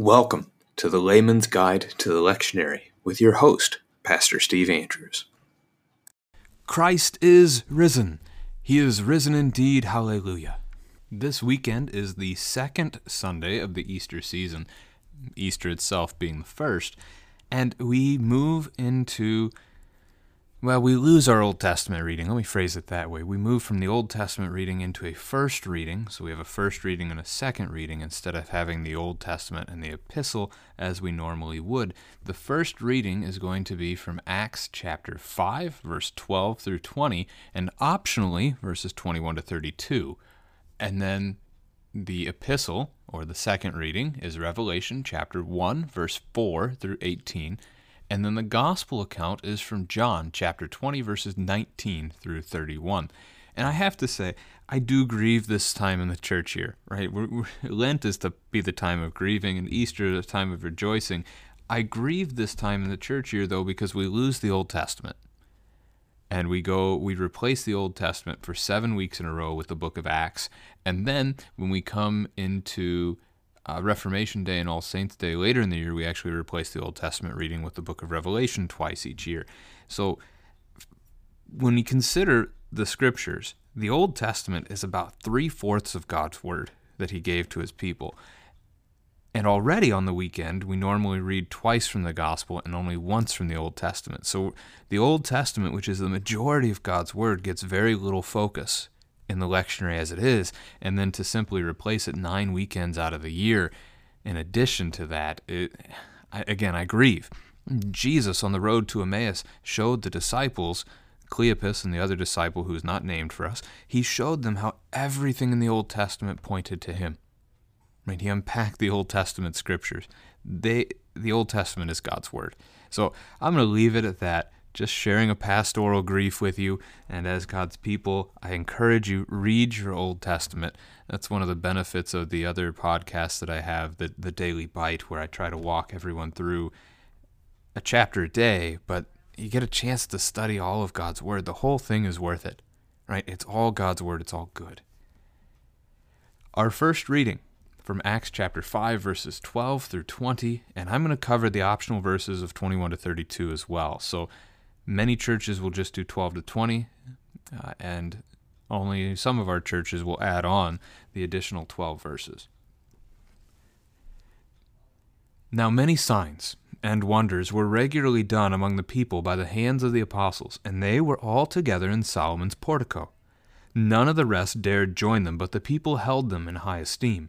Welcome to the Layman's Guide to the Lectionary with your host, Pastor Steve Andrews. Christ is risen. He is risen indeed. Hallelujah. This weekend is the second Sunday of the Easter season, Easter itself being the first, and we move into well, we lose our Old Testament reading. Let me phrase it that way. We move from the Old Testament reading into a first reading. So we have a first reading and a second reading instead of having the Old Testament and the epistle as we normally would. The first reading is going to be from Acts chapter 5, verse 12 through 20, and optionally verses 21 to 32. And then the epistle, or the second reading, is Revelation chapter 1, verse 4 through 18 and then the gospel account is from John chapter 20, verses 19 through 31. And I have to say, I do grieve this time in the church year, right? We're, we're, Lent is to be the time of grieving, and Easter is the time of rejoicing. I grieve this time in the church year, though, because we lose the Old Testament. And we go, we replace the Old Testament for seven weeks in a row with the book of Acts. And then when we come into uh, Reformation Day and All Saints Day later in the year, we actually replace the Old Testament reading with the book of Revelation twice each year. So when we consider the scriptures, the Old Testament is about three fourths of God's word that He gave to His people. And already on the weekend, we normally read twice from the Gospel and only once from the Old Testament. So the Old Testament, which is the majority of God's Word, gets very little focus in the lectionary as it is, and then to simply replace it nine weekends out of the year. In addition to that, it, I, again, I grieve. Jesus on the road to Emmaus showed the disciples, Cleopas and the other disciple who is not named for us, he showed them how everything in the Old Testament pointed to him. Right? He unpacked the Old Testament scriptures. They, the Old Testament is God's word. So I'm going to leave it at that just sharing a pastoral grief with you. And as God's people, I encourage you read your Old Testament. That's one of the benefits of the other podcasts that I have, the the Daily Bite, where I try to walk everyone through a chapter a day. But you get a chance to study all of God's Word. The whole thing is worth it, right? It's all God's Word. It's all good. Our first reading from Acts chapter 5, verses 12 through 20, and I'm going to cover the optional verses of 21 to 32 as well. So Many churches will just do 12 to 20, uh, and only some of our churches will add on the additional 12 verses. Now, many signs and wonders were regularly done among the people by the hands of the apostles, and they were all together in Solomon's portico. None of the rest dared join them, but the people held them in high esteem.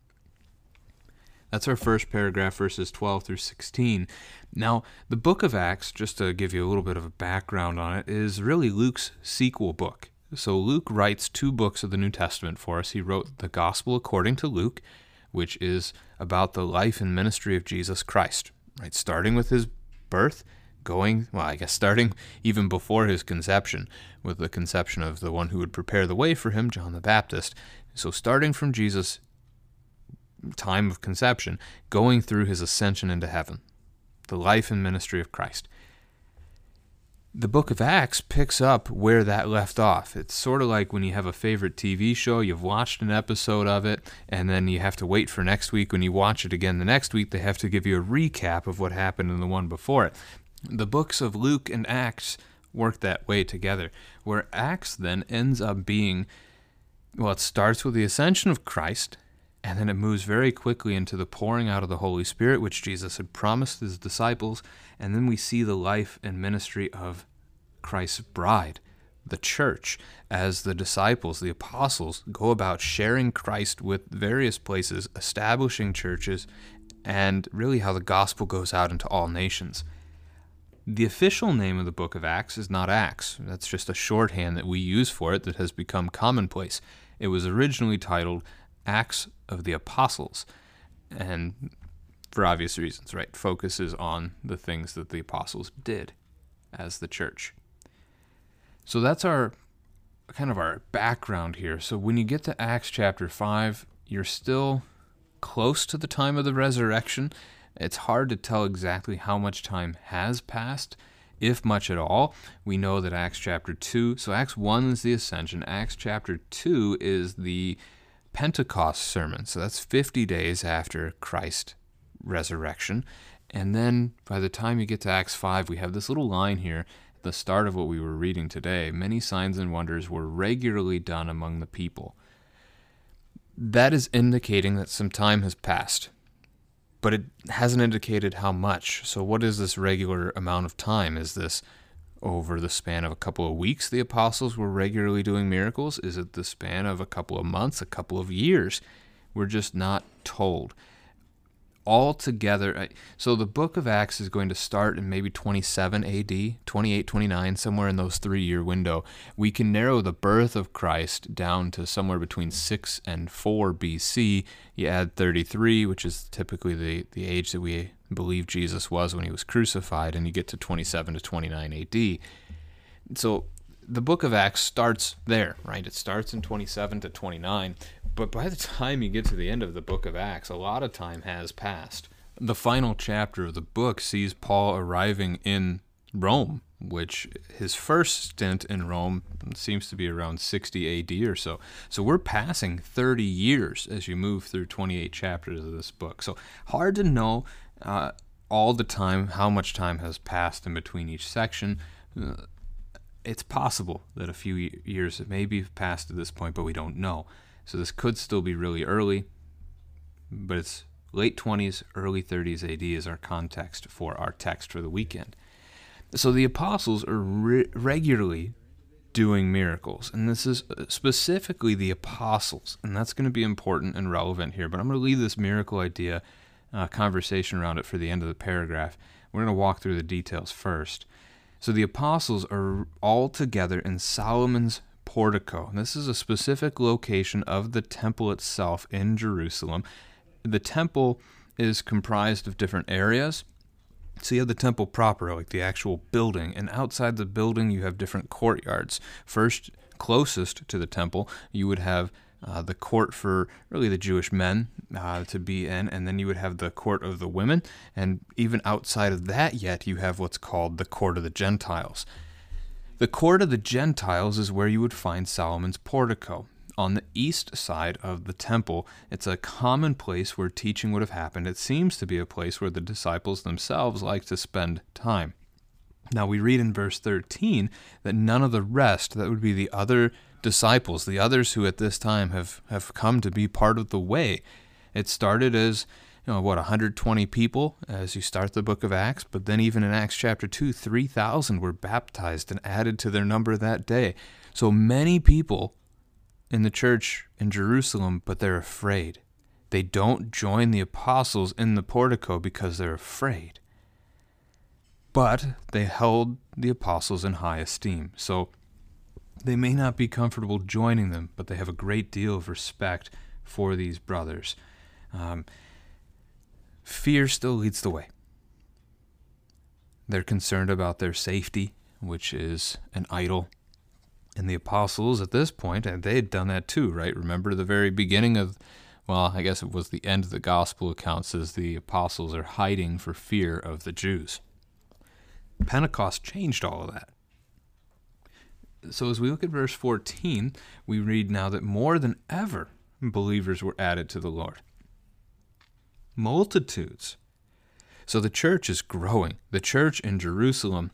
That's our first paragraph, verses 12 through 16. Now, the book of Acts, just to give you a little bit of a background on it, is really Luke's sequel book. So, Luke writes two books of the New Testament for us. He wrote the Gospel according to Luke, which is about the life and ministry of Jesus Christ, right? Starting with his birth, going, well, I guess starting even before his conception, with the conception of the one who would prepare the way for him, John the Baptist. So, starting from Jesus' time of conception, going through his ascension into heaven, the life and ministry of Christ. The book of Acts picks up where that left off. It's sort of like when you have a favorite TV show, you've watched an episode of it, and then you have to wait for next week. When you watch it again the next week, they have to give you a recap of what happened in the one before it. The books of Luke and Acts work that way together, where Acts then ends up being well, it starts with the ascension of Christ and then it moves very quickly into the pouring out of the Holy Spirit, which Jesus had promised his disciples. And then we see the life and ministry of Christ's bride, the church, as the disciples, the apostles, go about sharing Christ with various places, establishing churches, and really how the gospel goes out into all nations. The official name of the book of Acts is not Acts. That's just a shorthand that we use for it that has become commonplace. It was originally titled Acts of the Apostles. And for obvious reasons, right? Focuses on the things that the apostles did as the church. So that's our kind of our background here. So when you get to Acts chapter 5, you're still close to the time of the resurrection. It's hard to tell exactly how much time has passed, if much at all. We know that Acts chapter 2, so Acts 1 is the ascension, Acts chapter 2 is the Pentecost sermon. So that's 50 days after Christ's resurrection. And then by the time you get to Acts 5, we have this little line here at the start of what we were reading today. Many signs and wonders were regularly done among the people. That is indicating that some time has passed, but it hasn't indicated how much. So, what is this regular amount of time? Is this over the span of a couple of weeks the apostles were regularly doing miracles? Is it the span of a couple of months, a couple of years? We're just not told all together. So the book of Acts is going to start in maybe 27 AD, 28, 29, somewhere in those three year window. We can narrow the birth of Christ down to somewhere between 6 and 4 BC. You add 33, which is typically the, the age that we believe Jesus was when he was crucified, and you get to 27 to 29 AD. So the book of Acts starts there, right? It starts in 27 to 29. But by the time you get to the end of the book of Acts, a lot of time has passed. The final chapter of the book sees Paul arriving in Rome, which his first stint in Rome seems to be around 60 AD or so. So we're passing 30 years as you move through 28 chapters of this book. So hard to know uh, all the time how much time has passed in between each section. Uh, it's possible that a few years may be passed at this point, but we don't know. So this could still be really early, but it's late 20s, early 30s AD is our context for our text for the weekend. So the apostles are re- regularly doing miracles, and this is uh, specifically the apostles, and that's going to be important and relevant here. But I'm going to leave this miracle idea uh, conversation around it for the end of the paragraph. We're going to walk through the details first. So the apostles are all together in Solomon's portico. This is a specific location of the temple itself in Jerusalem. The temple is comprised of different areas. So you have the temple proper, like the actual building, and outside the building you have different courtyards. First, closest to the temple, you would have uh, the court for really the Jewish men uh, to be in, and then you would have the court of the women, and even outside of that, yet you have what's called the court of the Gentiles. The court of the Gentiles is where you would find Solomon's portico. On the east side of the temple, it's a common place where teaching would have happened. It seems to be a place where the disciples themselves like to spend time. Now, we read in verse 13 that none of the rest, that would be the other disciples, the others who at this time have, have come to be part of the way, it started as you know, what, 120 people as you start the book of Acts. But then, even in Acts chapter 2, 3,000 were baptized and added to their number that day. So many people in the church in Jerusalem, but they're afraid. They don't join the apostles in the portico because they're afraid. But they held the apostles in high esteem. So they may not be comfortable joining them, but they have a great deal of respect for these brothers. Um, fear still leads the way. They're concerned about their safety, which is an idol. And the apostles at this point, and they had done that too, right? Remember the very beginning of, well, I guess it was the end of the gospel account says the apostles are hiding for fear of the Jews. Pentecost changed all of that. So as we look at verse 14, we read now that more than ever believers were added to the Lord multitudes. So the church is growing. The church in Jerusalem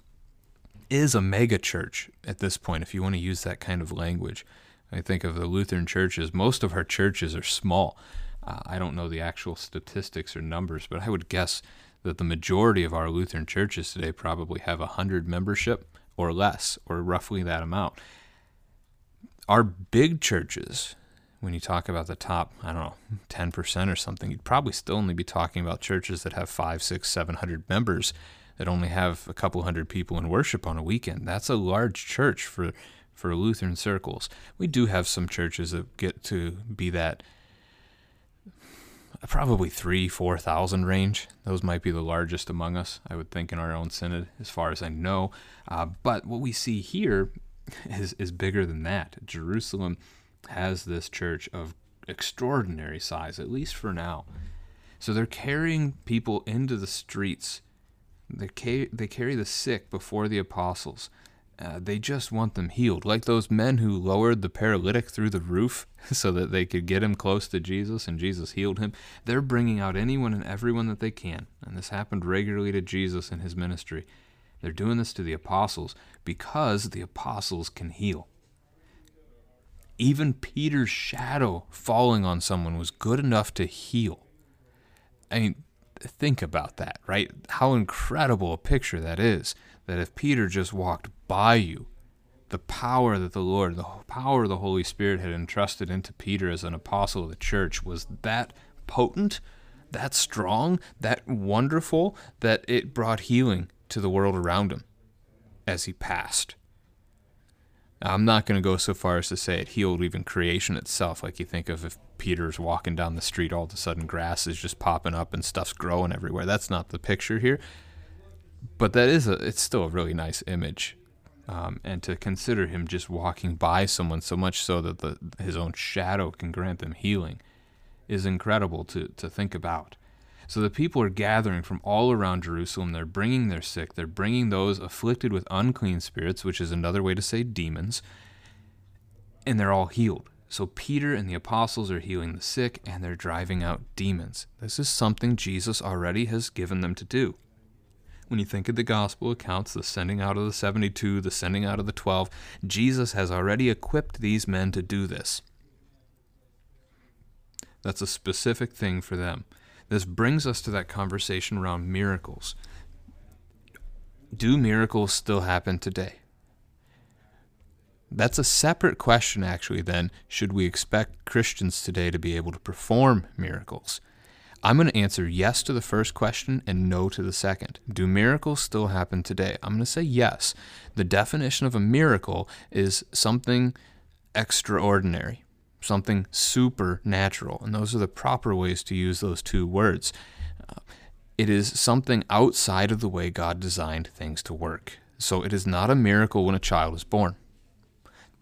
is a mega church at this point, if you want to use that kind of language. I think of the Lutheran churches, most of our churches are small. Uh, I don't know the actual statistics or numbers, but I would guess that the majority of our Lutheran churches today probably have 100 membership or less, or roughly that amount. Our big churches, when you talk about the top, I don't know, 10% or something, you'd probably still only be talking about churches that have five, six, seven hundred members that only have a couple hundred people in worship on a weekend. That's a large church for for Lutheran circles. We do have some churches that get to be that probably three, four thousand range. Those might be the largest among us, I would think, in our own synod, as far as I know. Uh, but what we see here is, is bigger than that. Jerusalem has this church of extraordinary size, at least for now. So they're carrying people into the streets. They, ca- they carry the sick before the apostles. Uh, they just want them healed, like those men who lowered the paralytic through the roof so that they could get him close to Jesus and Jesus healed him. They're bringing out anyone and everyone that they can, and this happened regularly to Jesus in his ministry. They're doing this to the apostles because the apostles can heal. Even Peter's shadow falling on someone was good enough to heal. I mean, think about that, right? How incredible a picture that is. That if Peter just walked by you, the power that the Lord, the power of the Holy Spirit had entrusted into Peter as an apostle of the church was that potent, that strong, that wonderful, that it brought healing to the world around him as he passed. Now, I'm not going to go so far as to say it healed even creation itself. Like you think of if Peter's walking down the street, all of a sudden grass is just popping up and stuff's growing everywhere. That's not the picture here. But that is a, it's still a really nice image. Um, and to consider him just walking by someone so much so that the, his own shadow can grant them healing is incredible to, to think about. So the people are gathering from all around Jerusalem. They're bringing their sick. They're bringing those afflicted with unclean spirits, which is another way to say demons. And they're all healed. So Peter and the apostles are healing the sick and they're driving out demons. This is something Jesus already has given them to do. When you think of the gospel accounts, the sending out of the 72, the sending out of the 12, Jesus has already equipped these men to do this. That's a specific thing for them. This brings us to that conversation around miracles. Do miracles still happen today? That's a separate question, actually, then. Should we expect Christians today to be able to perform miracles? I'm going to answer yes to the first question and no to the second. Do miracles still happen today? I'm going to say yes. The definition of a miracle is something extraordinary something supernatural. And those are the proper ways to use those two words. Uh, it is something outside of the way God designed things to work. So it is not a miracle when a child is born.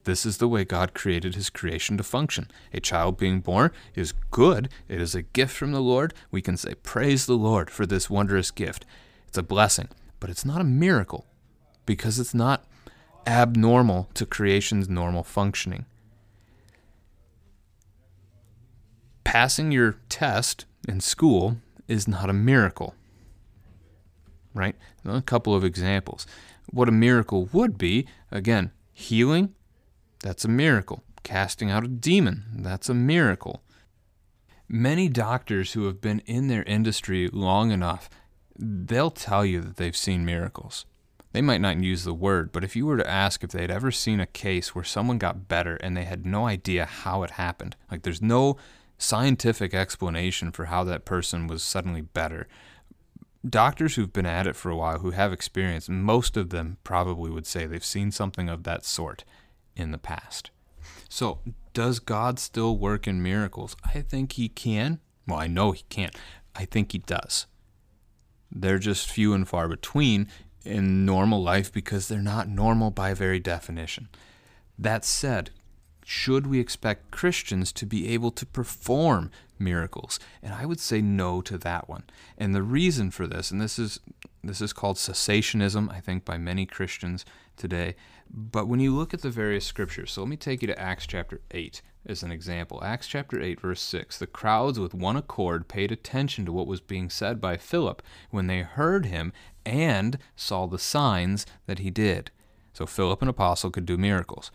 This is the way God created his creation to function. A child being born is good. It is a gift from the Lord. We can say, Praise the Lord for this wondrous gift. It's a blessing, but it's not a miracle because it's not abnormal to creation's normal functioning. passing your test in school is not a miracle. Right? A couple of examples. What a miracle would be again, healing, that's a miracle. Casting out a demon, that's a miracle. Many doctors who have been in their industry long enough, they'll tell you that they've seen miracles. They might not use the word, but if you were to ask if they'd ever seen a case where someone got better and they had no idea how it happened, like there's no scientific explanation for how that person was suddenly better. Doctors who've been at it for a while, who have experience, most of them probably would say they've seen something of that sort in the past. So, does God still work in miracles? I think He can. Well, I know He can't. I think He does. They're just few and far between in normal life because they're not normal by very definition. That said, should we expect Christians to be able to perform miracles? And I would say no to that one. And the reason for this, and this is this is called cessationism, I think, by many Christians today. But when you look at the various scriptures, so let me take you to Acts chapter 8 as an example. Acts chapter 8, verse 6. The crowds with one accord paid attention to what was being said by Philip when they heard him and saw the signs that he did. So Philip, an apostle, could do miracles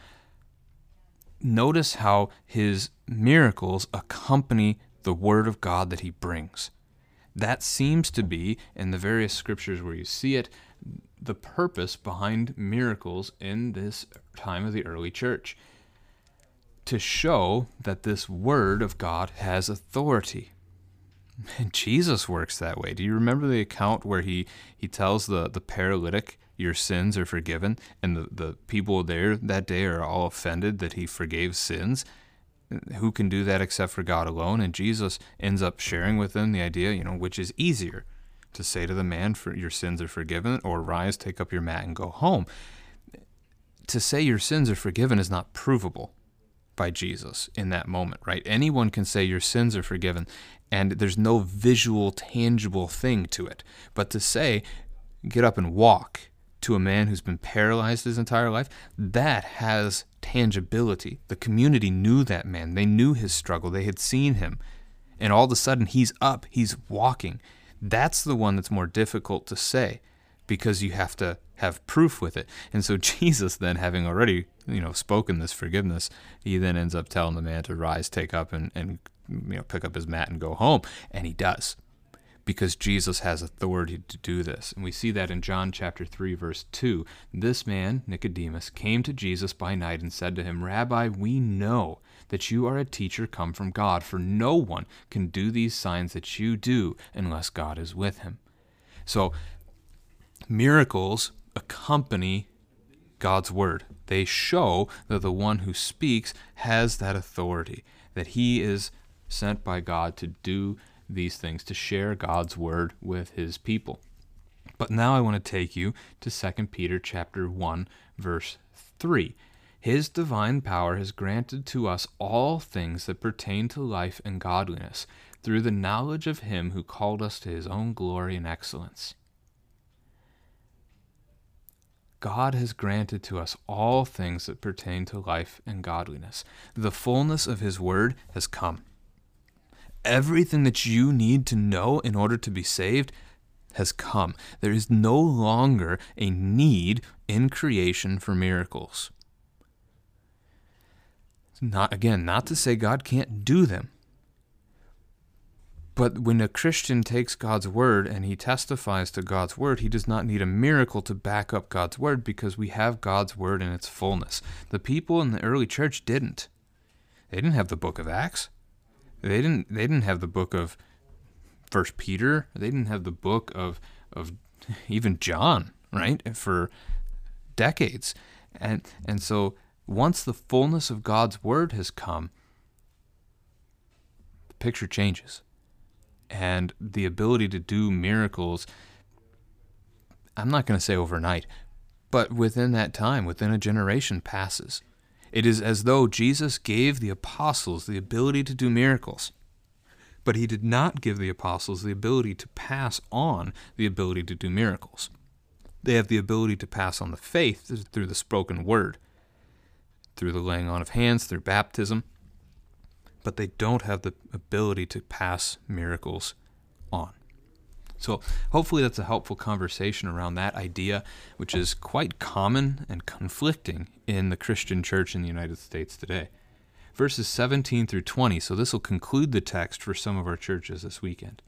notice how his miracles accompany the word of God that he brings. That seems to be, in the various scriptures where you see it, the purpose behind miracles in this time of the early church. To show that this word of God has authority. And Jesus works that way. Do you remember the account where he, he tells the, the paralytic your sins are forgiven. And the, the people there that day are all offended that he forgave sins. Who can do that except for God alone? And Jesus ends up sharing with them the idea, you know, which is easier to say to the man, for your sins are forgiven, or rise, take up your mat, and go home. to say your sins are forgiven is not provable by Jesus in that moment, right? Anyone can say your sins are forgiven, and there's no visual, tangible thing to it. But to say, get up and walk to a man who's been paralyzed his entire life, that has tangibility. The community knew that man, they knew his struggle, they had seen him. And all of a sudden, he's up, he's walking. That's the one that's more difficult to say because you have to have proof with it. And so Jesus then having already, you know, spoken this forgiveness, he then ends up telling the man to rise, take up and, and you know, pick up his mat and go home. And he does. Because Jesus has authority to do this. And we see that in John chapter 3, verse 2. This man, Nicodemus, came to Jesus by night and said to him, Rabbi, we know that you are a teacher come from God, for no one can do these signs that you do unless God is with him. So miracles accompany God's word. They show that the one who speaks has that authority, that he is sent by God to do these things, to share God's word with his people. But now I want to take you to 2 Peter chapter 1 verse 3. His divine power has granted to us all things that pertain to life and godliness through the knowledge of him who called us to his own glory and excellence. God has granted to us all things that pertain to life and godliness. The fullness of His Word has come. Everything that you need to know in order to be saved has come. There is no longer a need in creation for miracles. Not again, not to say God can't do them. But when a Christian takes God's word and he testifies to God's word, he does not need a miracle to back up God's word because we have God's word in its fullness. The people in the early church didn't. They didn't have the book of Acts. They didn't they didn't have the book of First Peter. They didn't have the book of of even John, right? For decades. And and so once the fullness of God's word has come, the picture changes and the ability to do miracles. I'm not going to say overnight, but within that time, within a generation passes. It is as though Jesus gave the apostles the ability to do miracles, but he did not give the apostles the ability to pass on the ability to do miracles. They have the ability to pass on the faith through the spoken word, through the laying on of hands, through baptism, but they don't have the ability to pass miracles on. So, hopefully, that's a helpful conversation around that idea, which is quite common and conflicting in the Christian church in the United States today. Verses 17 through 20, so this will conclude the text for some of our churches this weekend.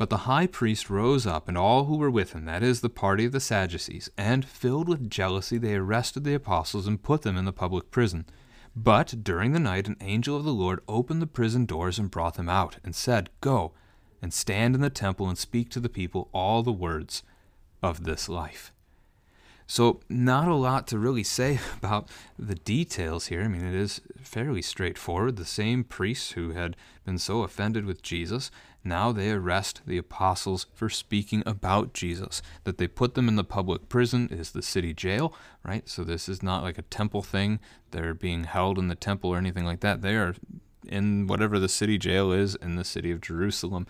But the high priest rose up, and all who were with him, that is, the party of the Sadducees, and, filled with jealousy, they arrested the apostles and put them in the public prison. But during the night an angel of the Lord opened the prison doors and brought them out, and said, Go and stand in the temple and speak to the people all the words of this life. So, not a lot to really say about the details here. I mean, it is fairly straightforward. The same priests who had been so offended with Jesus, now they arrest the apostles for speaking about Jesus. That they put them in the public prison is the city jail, right? So, this is not like a temple thing. They're being held in the temple or anything like that. They are in whatever the city jail is in the city of Jerusalem.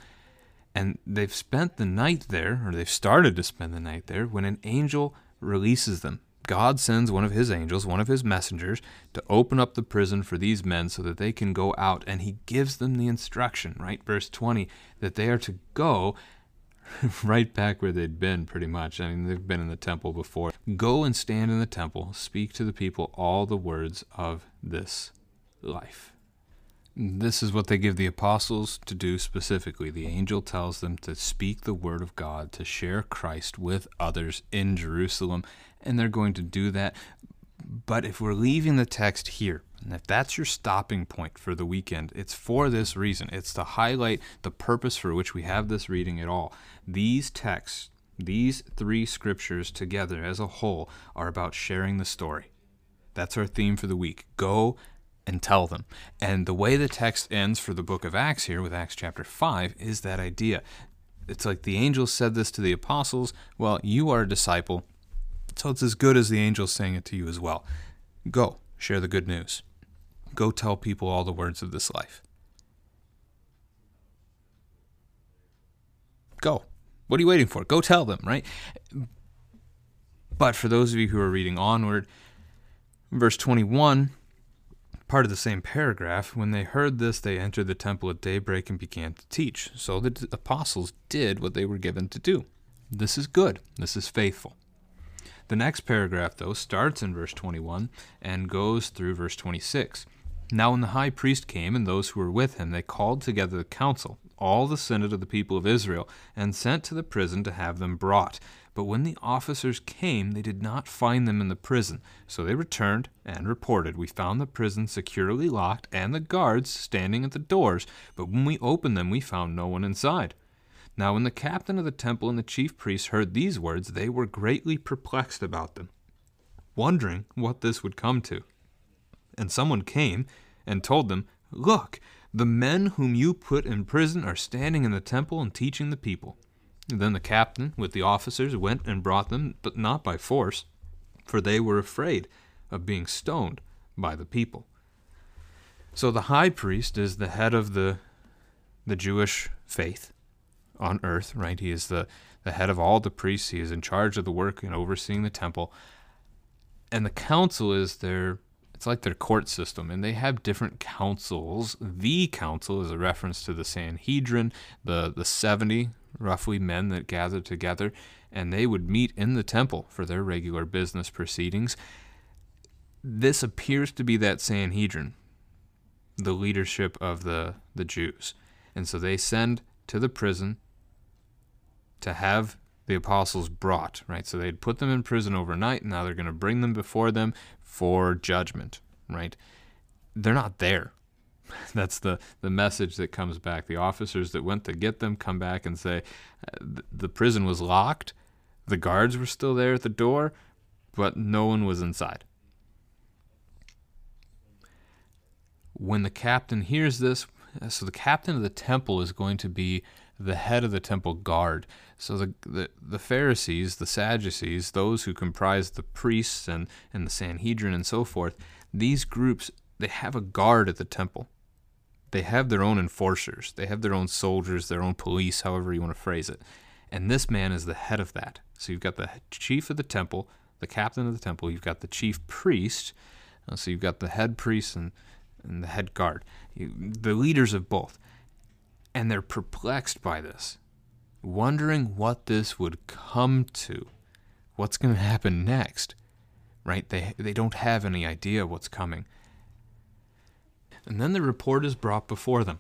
And they've spent the night there, or they've started to spend the night there, when an angel releases them. God sends one of his angels, one of his messengers, to open up the prison for these men so that they can go out. And he gives them the instruction, right? Verse 20, that they are to go right back where they'd been, pretty much. I mean, they've been in the temple before. Go and stand in the temple, speak to the people all the words of this life. This is what they give the apostles to do specifically. The angel tells them to speak the word of God, to share Christ with others in Jerusalem, and they're going to do that. But if we're leaving the text here, and if that's your stopping point for the weekend, it's for this reason. It's to highlight the purpose for which we have this reading at all. These texts, these three scriptures together as a whole, are about sharing the story. That's our theme for the week. Go and tell them. And the way the text ends for the book of Acts here, with Acts chapter 5, is that idea. It's like the angels said this to the apostles. Well, you are a disciple, so it's as good as the angels saying it to you as well. Go, share the good news. Go tell people all the words of this life. Go. What are you waiting for? Go tell them, right? But for those of you who are reading onward, verse 21, part of the same paragraph, when they heard this, they entered the temple at daybreak and began to teach. So the apostles did what they were given to do. This is good. This is faithful. The next paragraph, though, starts in verse 21 and goes through verse 26. Now, when the high priest came and those who were with him, they called together the council, all the senate of the people of Israel, and sent to the prison to have them brought. But when the officers came, they did not find them in the prison. So they returned and reported, We found the prison securely locked and the guards standing at the doors, but when we opened them, we found no one inside. Now, when the captain of the temple and the chief priests heard these words, they were greatly perplexed about them, wondering what this would come to. And someone came and told them, Look, the men whom you put in prison are standing in the temple and teaching the people. Then the captain, with the officers, went and brought them, but not by force, for they were afraid of being stoned by the people. So the high priest is the head of the, the Jewish faith on earth, right? He is the, the head of all the priests. He is in charge of the work and overseeing the temple. And the council is their it's like their court system, and they have different councils. The council is a reference to the Sanhedrin, the, the 70 roughly men that gathered together, and they would meet in the temple for their regular business proceedings. This appears to be that Sanhedrin, the leadership of the, the Jews. And so they send to the prison to have the apostles brought, right? So they'd put them in prison overnight, and now they're going to bring them before them for judgment, right? They're not there. That's the, the message that comes back. The officers that went to get them come back and say uh, the prison was locked, the guards were still there at the door, but no one was inside. When the captain hears this, so the captain of the temple is going to be the head of the temple guard. So the, the, the Pharisees, the Sadducees, those who comprise the priests and, and the Sanhedrin and so forth, these groups, they have a guard at the temple. They have their own enforcers. They have their own soldiers, their own police, however you want to phrase it. And this man is the head of that. So you've got the chief of the temple, the captain of the temple, you've got the chief priest, uh, so you've got the head priest and, and the head guard, you, the leaders of both and they're perplexed by this, wondering what this would come to, what's going to happen next. Right? They they don't have any idea what's coming. And then the report is brought before them.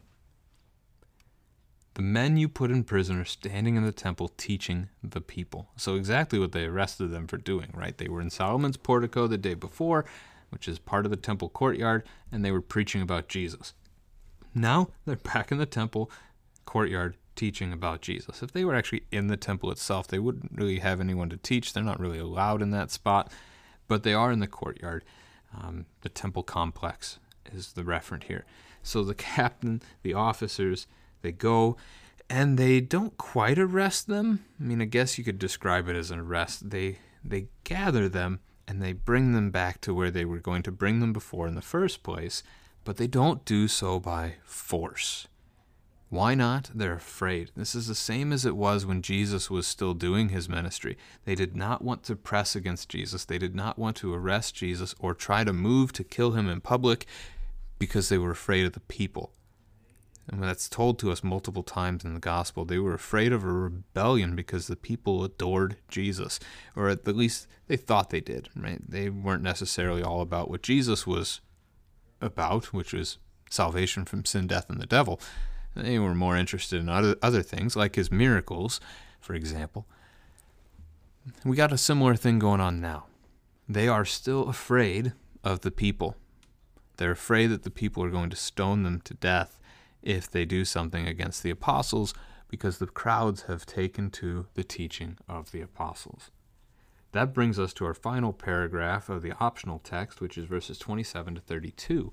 The men you put in prison are standing in the temple teaching the people. So, exactly what they arrested them for doing, right? They were in Solomon's portico the day before, which is part of the temple courtyard, and they were preaching about Jesus. Now they're back in the temple courtyard teaching about Jesus. If they were actually in the temple itself, they wouldn't really have anyone to teach. They're not really allowed in that spot, but they are in the courtyard. Um, the temple complex is the referent here. So the captain, the officers, they go and they don't quite arrest them. I mean, I guess you could describe it as an arrest. They they gather them and they bring them back to where they were going to bring them before in the first place but they don't do so by force. Why not? They're afraid. This is the same as it was when Jesus was still doing his ministry. They did not want to press against Jesus. They did not want to arrest Jesus or try to move to kill him in public because they were afraid of the people. And that's told to us multiple times in the gospel. They were afraid of a rebellion because the people adored Jesus, or at the least they thought they did, right? They weren't necessarily all about what Jesus was about, which was salvation from sin, death, and the devil. They were more interested in other, other things, like his miracles, for example. We got a similar thing going on now. They are still afraid of the people. They're afraid that the people are going to stone them to death if they do something against the apostles because the crowds have taken to the teaching of the apostles. That brings us to our final paragraph of the optional text, which is verses 27 to 32.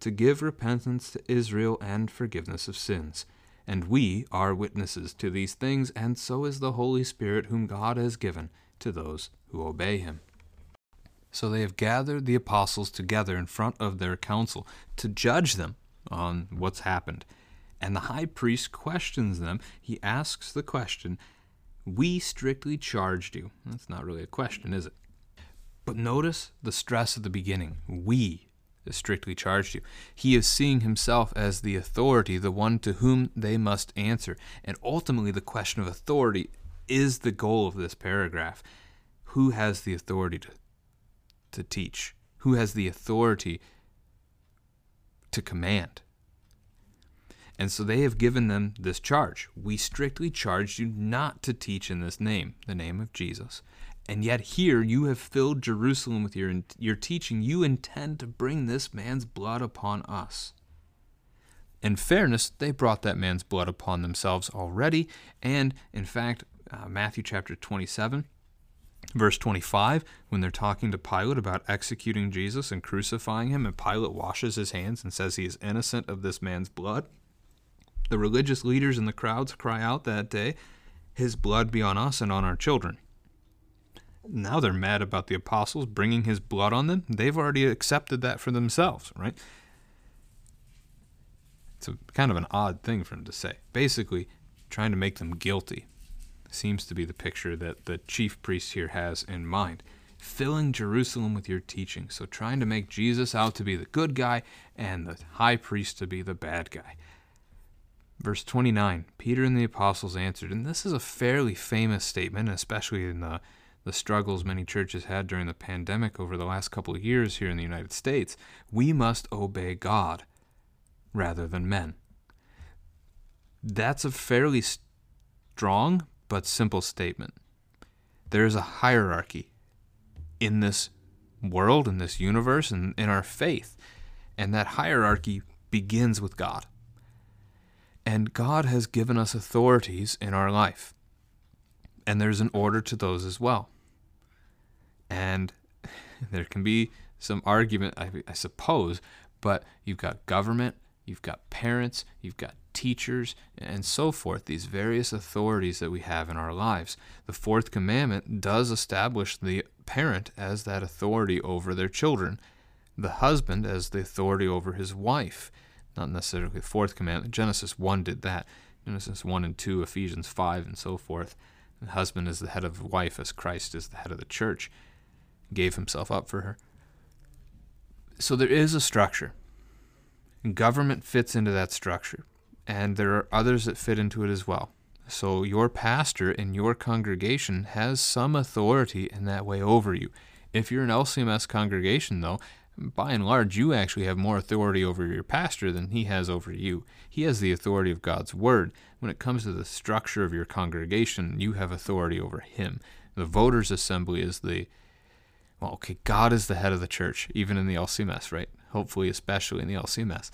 to give repentance to Israel and forgiveness of sins. And we are witnesses to these things, and so is the Holy Spirit, whom God has given to those who obey him. So they have gathered the apostles together in front of their council to judge them on what's happened. And the high priest questions them. He asks the question, We strictly charged you. That's not really a question, is it? But notice the stress at the beginning. We strictly charged you. He is seeing himself as the authority, the one to whom they must answer. And ultimately, the question of authority is the goal of this paragraph. Who has the authority to to teach, who has the authority to command. And so they have given them this charge. We strictly charge you not to teach in this name, the name of Jesus. And yet here you have filled Jerusalem with your, your teaching. You intend to bring this man's blood upon us. In fairness, they brought that man's blood upon themselves already. And in fact, uh, Matthew chapter 27, Verse 25, when they're talking to Pilate about executing Jesus and crucifying him, and Pilate washes his hands and says he is innocent of this man's blood, the religious leaders in the crowds cry out that day, His blood be on us and on our children. Now they're mad about the apostles bringing his blood on them. They've already accepted that for themselves, right? It's a, kind of an odd thing for him to say. Basically, trying to make them guilty seems to be the picture that the chief priest here has in mind. Filling Jerusalem with your teaching. So, trying to make Jesus out to be the good guy and the high priest to be the bad guy. Verse 29 Peter and the apostles answered, and this is a fairly famous statement, especially in the, the struggles many churches had during the pandemic over the last couple of years here in the United States. We must obey God rather than men. That's a fairly strong but simple statement. There is a hierarchy in this world, in this universe, and in our faith. And that hierarchy begins with God. And God has given us authorities in our life. And there's an order to those as well. And there can be some argument, I, I suppose, but you've got government, you've got parents, you've got teachers, and so forth, these various authorities that we have in our lives. The fourth commandment does establish the parent as that authority over their children, the husband as the authority over his wife. Not necessarily the fourth commandment. Genesis 1 did that. Genesis 1 and 2, Ephesians 5, and so forth. The husband is the head of the wife, as Christ is the head of the church, gave himself up for her. So there is a structure. Government fits into that structure and there are others that fit into it as well. So your pastor in your congregation has some authority in that way over you. If you're an LCMS congregation, though, by and large, you actually have more authority over your pastor than he has over you. He has the authority of God's word. When it comes to the structure of your congregation, you have authority over him. The voters' assembly is the well, okay, God is the head of the church, even in the LCMS, right? Hopefully, especially in the LCMS.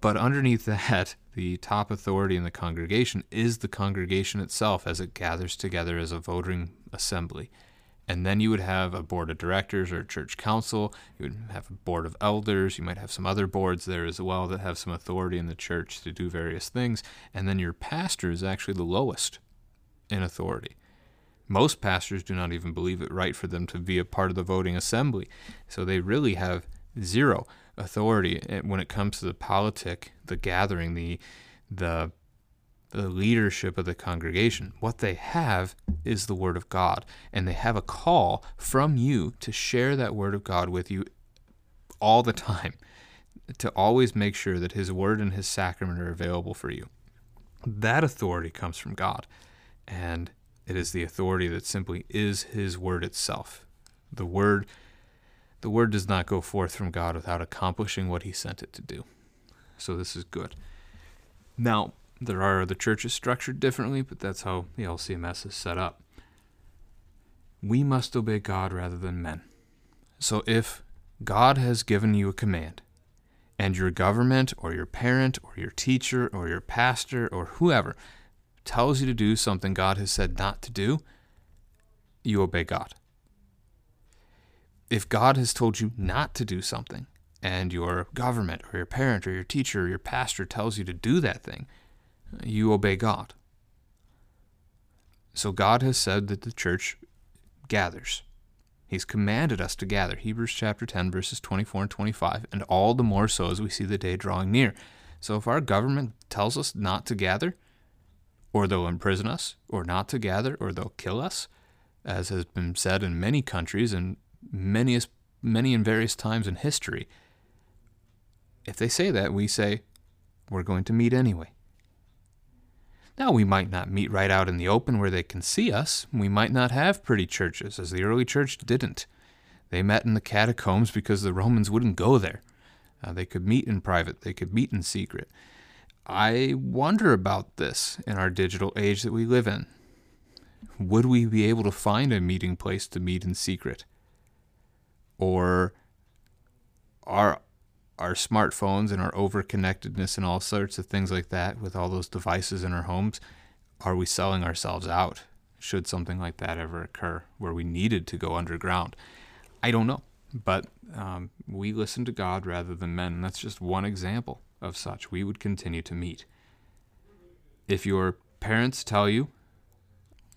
But underneath that, the top authority in the congregation is the congregation itself as it gathers together as a voting assembly. And then you would have a board of directors or a church council. You would have a board of elders. You might have some other boards there as well that have some authority in the church to do various things. And then your pastor is actually the lowest in authority. Most pastors do not even believe it right for them to be a part of the voting assembly. So they really have zero authority eh, when it comes to the politic, the gathering, the the the leadership of the congregation. What they have is the word of God, and they have a call from you to share that word of God with you all the time, to always make sure that his word and his sacrament are available for you. That authority comes from God, and it is the authority that simply is his word itself. The word the word does not go forth from God without accomplishing what he sent it to do. So this is good. Now, there are other churches structured differently, but that's how the LCMS is set up. we must obey God rather than men. So if God has given you a command, and your government or your parent or your teacher or your pastor or whoever tells you to do something God has said not to do, you obey God. If God has told you not to do something, and your government or your parent or your teacher or your pastor tells you to do that thing, you obey God. So God has said that the church gathers. He's commanded us to gather. Hebrews chapter 10, verses 24 and 25, and all the more so as we see the day drawing near. So if our government tells us not to gather, or they'll imprison us, or not to gather, or they'll kill us, as has been said in many countries and many, many in various times in history, if they say that, we say, we're going to meet anyway. Now, we might not meet right out in the open where they can see us. We might not have pretty churches, as the early church didn't. They met in the catacombs because the Romans wouldn't go there. Uh, they could meet in private, they could meet in secret. I wonder about this in our digital age that we live in. Would we be able to find a meeting place to meet in secret? Or are our smartphones and our overconnectedness and all sorts of things like that with all those devices in our homes, are we selling ourselves out? Should something like that ever occur where we needed to go underground? I don't know. But um, we listen to God rather than men. And that's just one example of such. We would continue to meet. If your parents tell you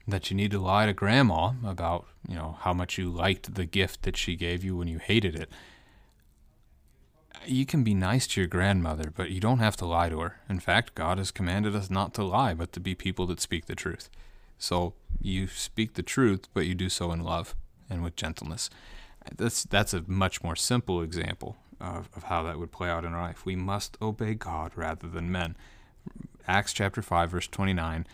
that you need to lie to grandma about, you know, how much you liked the gift that she gave you when you hated it, you can be nice to your grandmother, but you don't have to lie to her. In fact, God has commanded us not to lie, but to be people that speak the truth. So you speak the truth, but you do so in love and with gentleness. That's that's a much more simple example of, of how that would play out in our life. We must obey God rather than men. Acts chapter five, verse twenty-nine,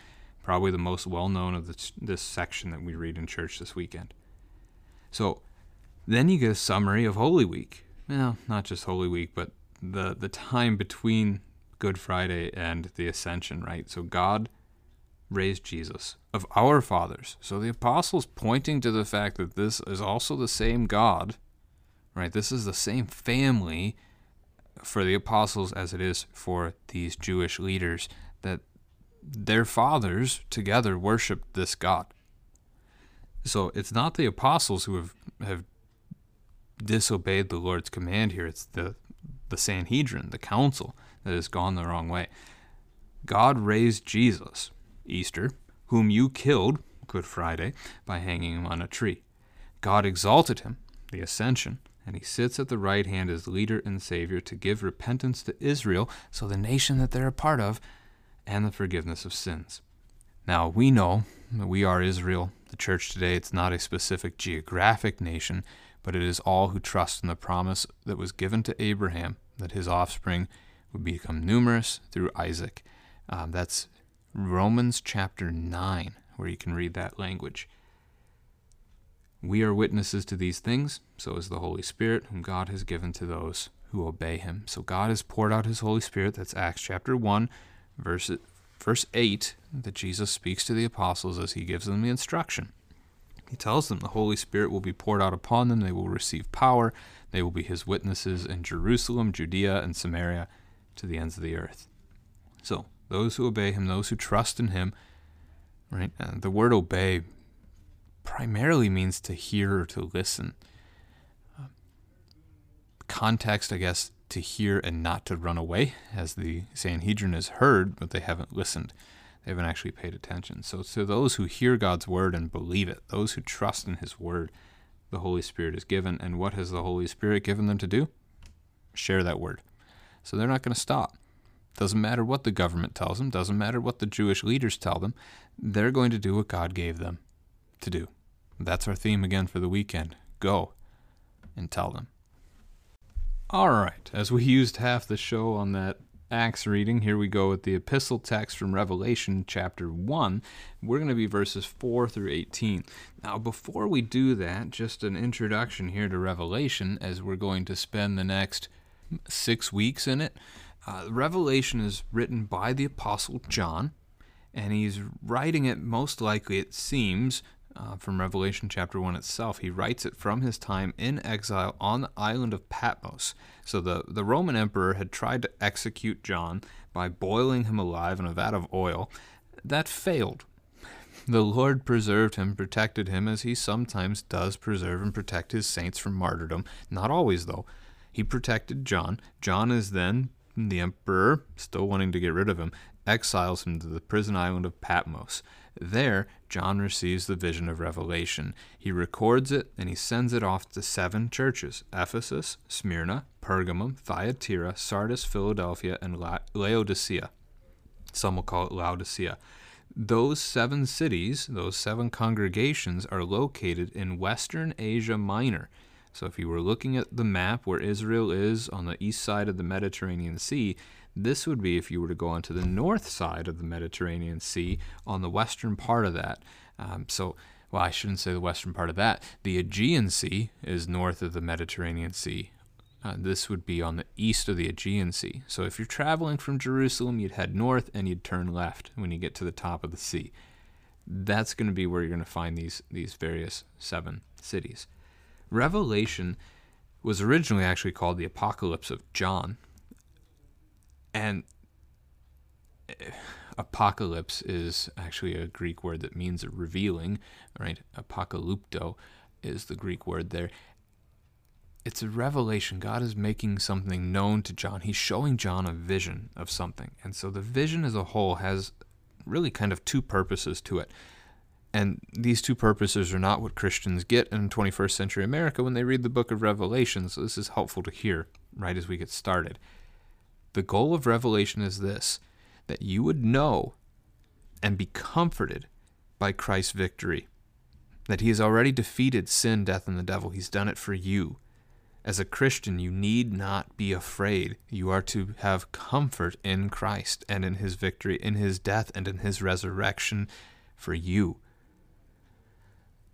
probably the most well-known of this, this section that we read in church this weekend. So then you get a summary of Holy Week well, not just Holy Week, but the the time between Good Friday and the Ascension, right? So God raised Jesus of our fathers. So the apostles pointing to the fact that this is also the same God, right? This is the same family for the apostles as it is for these Jewish leaders that their fathers together worshiped this God. So it's not the apostles who have, have disobeyed the Lord's command here. It's the, the Sanhedrin, the council, that has gone the wrong way. God raised Jesus, Easter, whom you killed, Good Friday, by hanging him on a tree. God exalted him, the ascension, and he sits at the right hand as leader and savior to give repentance to Israel, so the nation that they're a part of, and the forgiveness of sins. Now, we know that we are Israel, the church today. It's not a specific geographic nation, but it is all who trust in the promise that was given to Abraham that his offspring would become numerous through Isaac. Um, that's Romans chapter 9, where you can read that language. We are witnesses to these things, so is the Holy Spirit, whom God has given to those who obey him. So God has poured out his Holy Spirit. That's Acts chapter 1, verse, verse 8, that Jesus speaks to the apostles as he gives them the instruction. He tells them the Holy Spirit will be poured out upon them. They will receive power. They will be his witnesses in Jerusalem, Judea, and Samaria to the ends of the earth. So, those who obey him, those who trust in him, right? Uh, the word obey primarily means to hear or to listen. Uh, context, I guess, to hear and not to run away, as the Sanhedrin has heard, but they haven't listened. They haven't actually paid attention. So, to those who hear God's word and believe it, those who trust in His word, the Holy Spirit is given. And what has the Holy Spirit given them to do? Share that word. So, they're not going to stop. Doesn't matter what the government tells them, doesn't matter what the Jewish leaders tell them, they're going to do what God gave them to do. That's our theme again for the weekend. Go and tell them. All right, as we used half the show on that Acts reading. Here we go with the epistle text from Revelation chapter 1. We're going to be verses 4 through 18. Now, before we do that, just an introduction here to Revelation as we're going to spend the next six weeks in it. Uh, Revelation is written by the Apostle John, and he's writing it most likely, it seems, uh, from Revelation chapter 1 itself. He writes it from his time in exile on the island of Patmos. So the, the Roman emperor had tried to execute John by boiling him alive in a vat of oil. That failed. The Lord preserved him, protected him, as he sometimes does preserve and protect his saints from martyrdom. Not always, though. He protected John. John is then the emperor, still wanting to get rid of him, exiles him to the prison island of Patmos. There, John receives the vision of Revelation. He records it and he sends it off to seven churches Ephesus, Smyrna, Pergamum, Thyatira, Sardis, Philadelphia, and La- Laodicea. Some will call it Laodicea. Those seven cities, those seven congregations, are located in Western Asia Minor. So if you were looking at the map where Israel is on the east side of the Mediterranean Sea, this would be if you were to go onto the north side of the Mediterranean Sea on the western part of that. Um, so, well, I shouldn't say the western part of that. The Aegean Sea is north of the Mediterranean Sea. Uh, this would be on the east of the Aegean Sea. So, if you're traveling from Jerusalem, you'd head north and you'd turn left when you get to the top of the sea. That's going to be where you're going to find these these various seven cities. Revelation was originally actually called the Apocalypse of John, and eh, apocalypse is actually a Greek word that means revealing, right? Apocalypto is the Greek word there. It's a revelation. God is making something known to John. He's showing John a vision of something. And so the vision as a whole has really kind of two purposes to it. And these two purposes are not what Christians get in 21st century America when they read the book of Revelation. So this is helpful to hear right as we get started. The goal of Revelation is this that you would know and be comforted by Christ's victory. That he has already defeated sin, death, and the devil. He's done it for you. As a Christian, you need not be afraid. You are to have comfort in Christ and in his victory, in his death, and in his resurrection for you.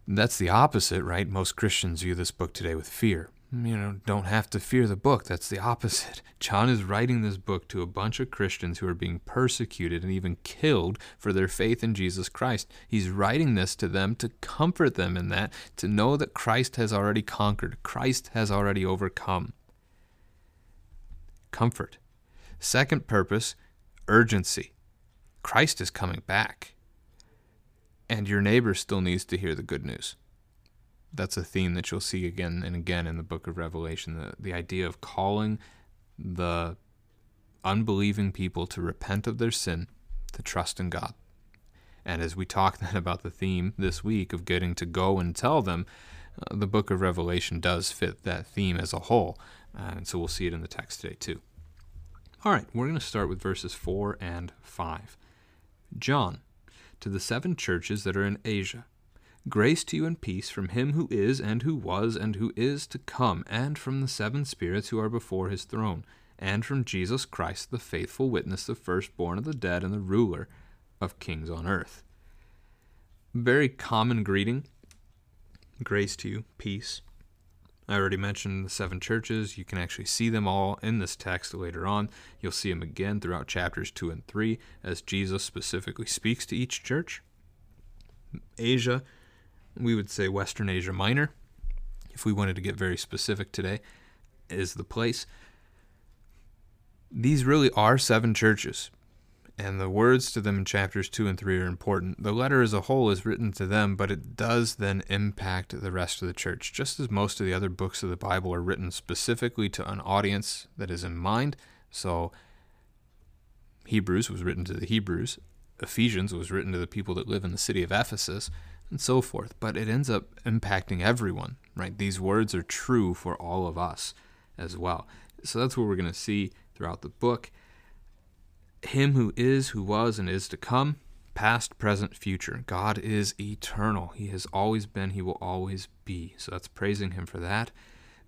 That's the opposite, right? Most Christians view this book today with fear you know, don't have to fear the book. That's the opposite. John is writing this book to a bunch of Christians who are being persecuted and even killed for their faith in Jesus Christ. He's writing this to them to comfort them in that, to know that Christ has already conquered, Christ has already overcome. Comfort. Second purpose, urgency. Christ is coming back. And your neighbor still needs to hear the good news that's a theme that you'll see again and again in the book of Revelation the, the idea of calling the unbelieving people to repent of their sin, to trust in God. And as we talk then about the theme this week of getting to go and tell them, uh, the book of Revelation does fit that theme as a whole. Uh, and so we'll see it in the text today too. All right, we're going to start with verses 4 and 5. John, to the seven churches that are in Asia Grace to you and peace from him who is, and who was, and who is to come, and from the seven spirits who are before his throne, and from Jesus Christ, the faithful witness, the firstborn of the dead, and the ruler of kings on earth. Very common greeting. Grace to you, peace. I already mentioned the seven churches. You can actually see them all in this text later on. You'll see them again throughout chapters 2 and 3 as Jesus specifically speaks to each church. Asia we would say Western Asia Minor, if we wanted to get very specific today, is the place. These really are seven churches, and the words to them in chapters 2 and 3 are important. The letter as a whole is written to them, but it does then impact the rest of the church, just as most of the other books of the Bible are written specifically to an audience that is in mind. So, Hebrews was written to the Hebrews, Ephesians was written to the people that live in the city of Ephesus and so forth. But it ends up impacting everyone, right? These words are true for all of us as well. So that's what we're going to see throughout the book. Him who is, who was, and is to come, past, present, future. God is eternal. He has always been, He will always be. So that's praising Him for that.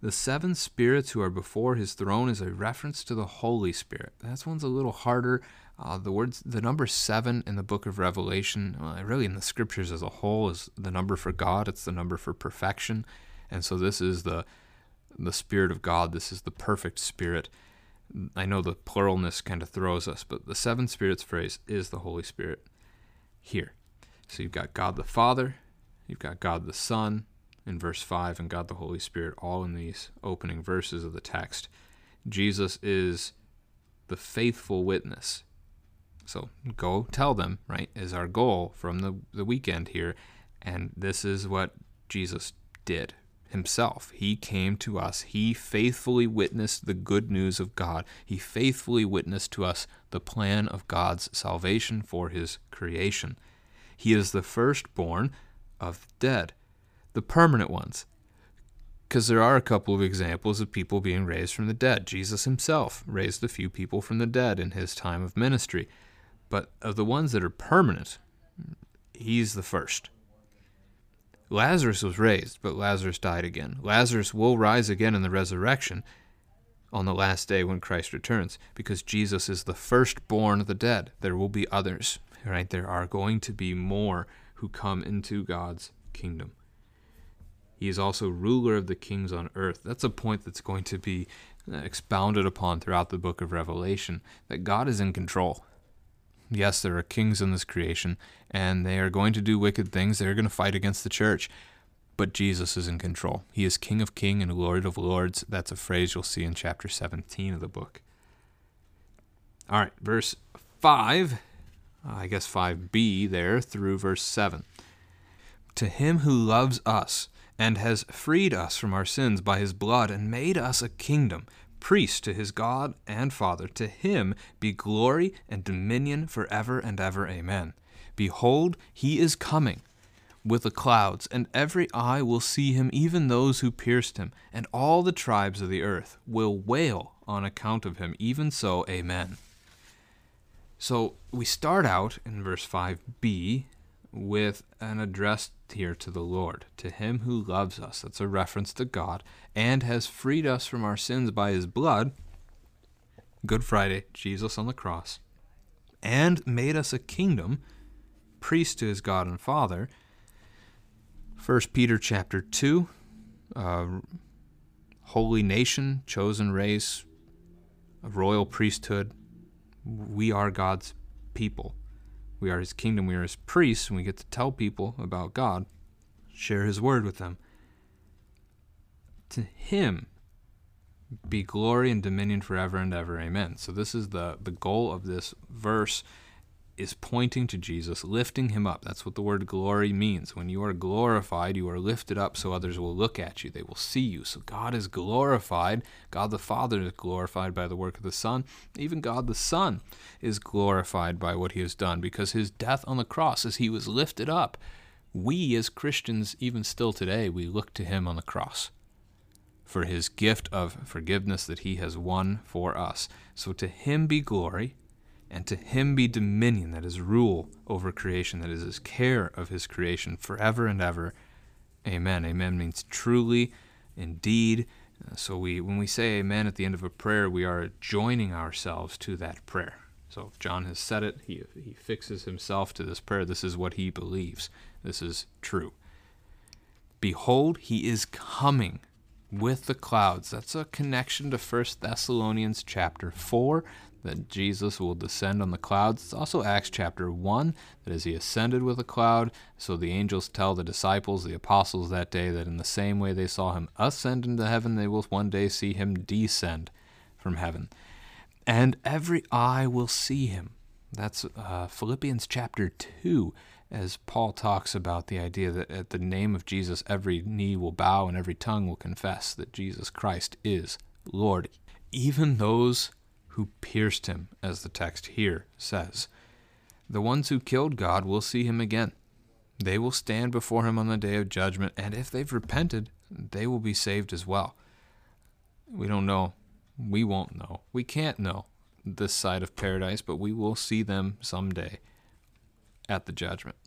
The seven spirits who are before His throne is a reference to the Holy Spirit. That one's a little harder uh, the words, the number seven in the book of Revelation, uh, really in the scriptures as a whole, is the number for God. It's the number for perfection, and so this is the the Spirit of God. This is the perfect Spirit. I know the pluralness kind of throws us, but the seven spirits phrase is the Holy Spirit here. So you've got God the Father, You've got God the Son in verse 5 and God the Holy Spirit all in these opening verses of the text. Jesus is the faithful witness. So go tell them, right, is our goal from the, the weekend here. And this is what Jesus did himself. He came to us. He faithfully witnessed the good news of God. He faithfully witnessed to us the plan of God's salvation for his creation. He is the firstborn of the dead, the permanent ones. Because there are a couple of examples of people being raised from the dead. Jesus himself raised a few people from the dead in his time of ministry. But of the ones that are permanent, he's the first. Lazarus was raised, but Lazarus died again. Lazarus will rise again in the resurrection on the last day when Christ returns, because Jesus is the firstborn of the dead. There will be others, right? There are going to be more who come into God's kingdom. He is also ruler of the kings on earth. That's a point that's going to be uh, expounded upon throughout the book of Revelation that God is in control. Yes, there are kings in this creation, and they are going to do wicked things. They're going to fight against the church. But Jesus is in control. He is King of Kings and Lord of Lords. That's a phrase you'll see in chapter 17 of the book. All right, verse 5, uh, I guess 5b there through verse 7. To him who loves us and has freed us from our sins by his blood and made us a kingdom priest to his God and Father. To him be glory and dominion forever and ever. Amen. Behold, he is coming with the clouds, and every eye will see him, even those who pierced him, and all the tribes of the earth will wail on account of him. Even so, Amen. So we start out in verse 5b with an address here to the Lord, to him who loves us. That's a reference to God and has freed us from our sins by his blood. Good Friday, Jesus on the cross, and made us a kingdom, priest to his God and Father. 1 Peter chapter 2, uh, holy nation, chosen race, a royal priesthood. We are God's people. We are his kingdom, we are his priests, and we get to tell people about God, share his word with them. To him be glory and dominion forever and ever. Amen. So this is the the goal of this verse is pointing to Jesus, lifting him up. That's what the word glory means. When you are glorified, you are lifted up so others will look at you. They will see you. So God is glorified. God the Father is glorified by the work of the Son. Even God the Son is glorified by what he has done because his death on the cross, as he was lifted up, we as Christians, even still today, we look to him on the cross for his gift of forgiveness that he has won for us. So to him be glory and to him be dominion, that is rule over creation, that is his care of his creation forever and ever. Amen. Amen means truly, indeed. Uh, so we, when we say amen at the end of a prayer, we are joining ourselves to that prayer. So John has said it, he, he fixes himself to this prayer. This is what he believes. This is true. Behold, he is coming with the clouds. That's a connection to 1 Thessalonians chapter 4 that Jesus will descend on the clouds. It's also Acts chapter 1 that as he ascended with a cloud, so the angels tell the disciples, the apostles that day, that in the same way they saw him ascend into heaven, they will one day see him descend from heaven. And every eye will see him. That's uh, Philippians chapter 2 as Paul talks about the idea that at the name of Jesus, every knee will bow and every tongue will confess that Jesus Christ is Lord. Even those who pierced him, as the text here says. The ones who killed God will see him again. They will stand before him on the day of judgment, and if they've repented, they will be saved as well. We don't know. We won't know. We can't know this side of paradise, but we will see them someday at the judgment.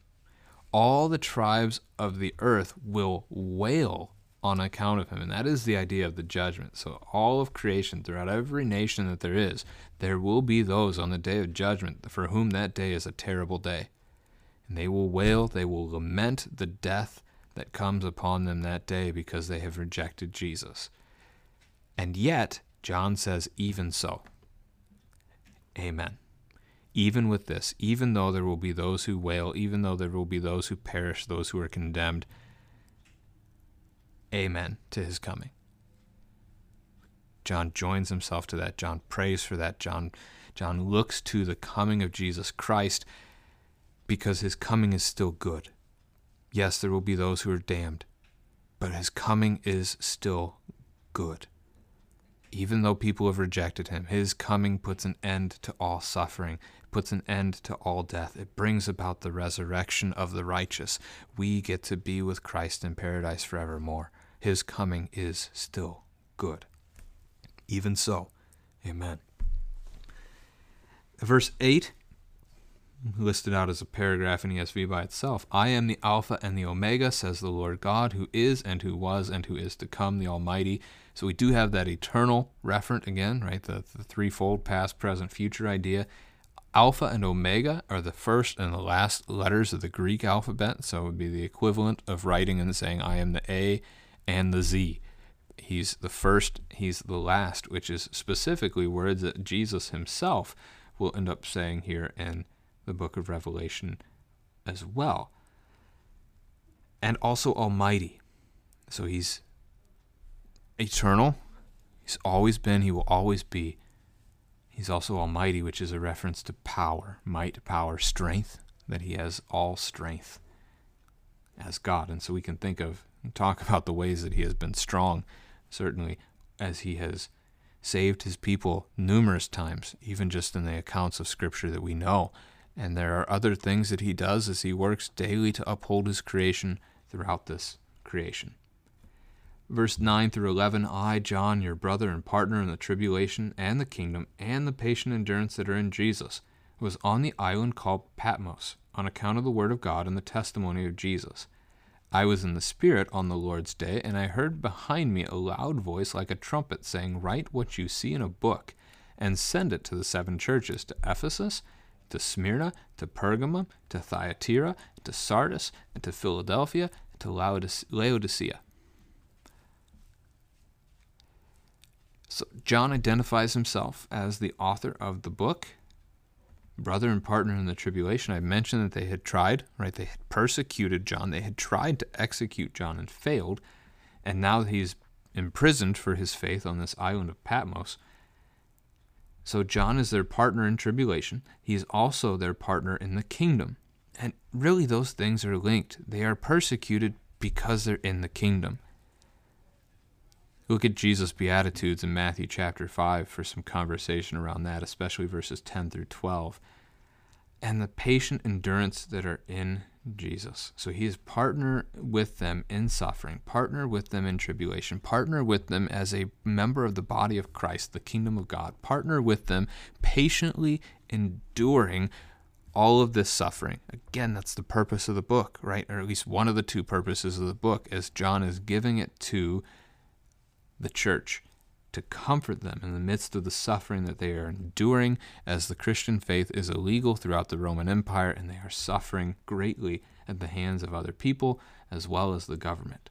All the tribes of the earth will wail on account of him. And that is the idea of the judgment. So, all of creation, throughout every nation that there is, there will be those on the day of judgment for whom that day is a terrible day. And they will wail, they will lament the death that comes upon them that day because they have rejected Jesus. And yet, John says, even so. Amen. even with this, even though there will be those who wail, even though there will be those who perish, those who are condemned, amen to his coming. John joins himself to that. John prays for that. John, John looks to the coming of Jesus Christ because his coming is still good. Yes, there will be those who are damned, but his coming is still good. Even though people have rejected him, his coming puts an end to all suffering, puts an end to all death. It brings about the resurrection of the righteous. We get to be with Christ in paradise forevermore. His coming is still good. Even so, amen. Verse 8 listed out as a paragraph in ESV by itself. I am the Alpha and the Omega, says the Lord God, who is and who was and who is to come, the Almighty. So we do have that eternal referent again, right? The, the threefold past, present, future idea. Alpha and Omega are the first and the last letters of the Greek alphabet. So it would be the equivalent of writing and saying, I am the A and the Z. He's the first, he's the last, which is specifically words that Jesus himself will end up saying here in the book of Revelation as well. And also Almighty. So he's eternal. He's always been, he will always be. He's also Almighty, which is a reference to power, might, power, strength, that he has all strength as God. And so we can think of talk about the ways that he has been strong, certainly as he has saved his people numerous times, even just in the accounts of Scripture that we know. And there are other things that he does as he works daily to uphold his creation throughout this creation. Verse 9 through 11 I, John, your brother and partner in the tribulation and the kingdom and the patient endurance that are in Jesus, was on the island called Patmos on account of the word of God and the testimony of Jesus. I was in the Spirit on the Lord's day, and I heard behind me a loud voice like a trumpet saying, Write what you see in a book, and send it to the seven churches to Ephesus to Smyrna, to Pergamum, to Thyatira, to Sardis, and to Philadelphia, and to Laodicea. So John identifies himself as the author of the book, brother and partner in the tribulation. I mentioned that they had tried, right? They had persecuted John. They had tried to execute John and failed. And now he's imprisoned for his faith on this island of Patmos. So John is their partner in tribulation. He is also their partner in the kingdom. And really, those things are linked. They are persecuted because they're in the kingdom. Look at Jesus' Beatitudes in Matthew chapter 5 for some conversation around that, especially verses 10 through 12. And the patient endurance that are in Jesus. So he is partner with them in suffering, partner with them in tribulation, partner with them as a member of the body of Christ, the kingdom of God, partner with them patiently enduring all of this suffering. Again, that's the purpose of the book, right? Or at least one of the two purposes of the book, as John is giving it to the church to comfort them in the midst of the suffering that they are enduring, as the Christian faith is illegal throughout the Roman Empire and they are suffering greatly at the hands of other people as well as the government.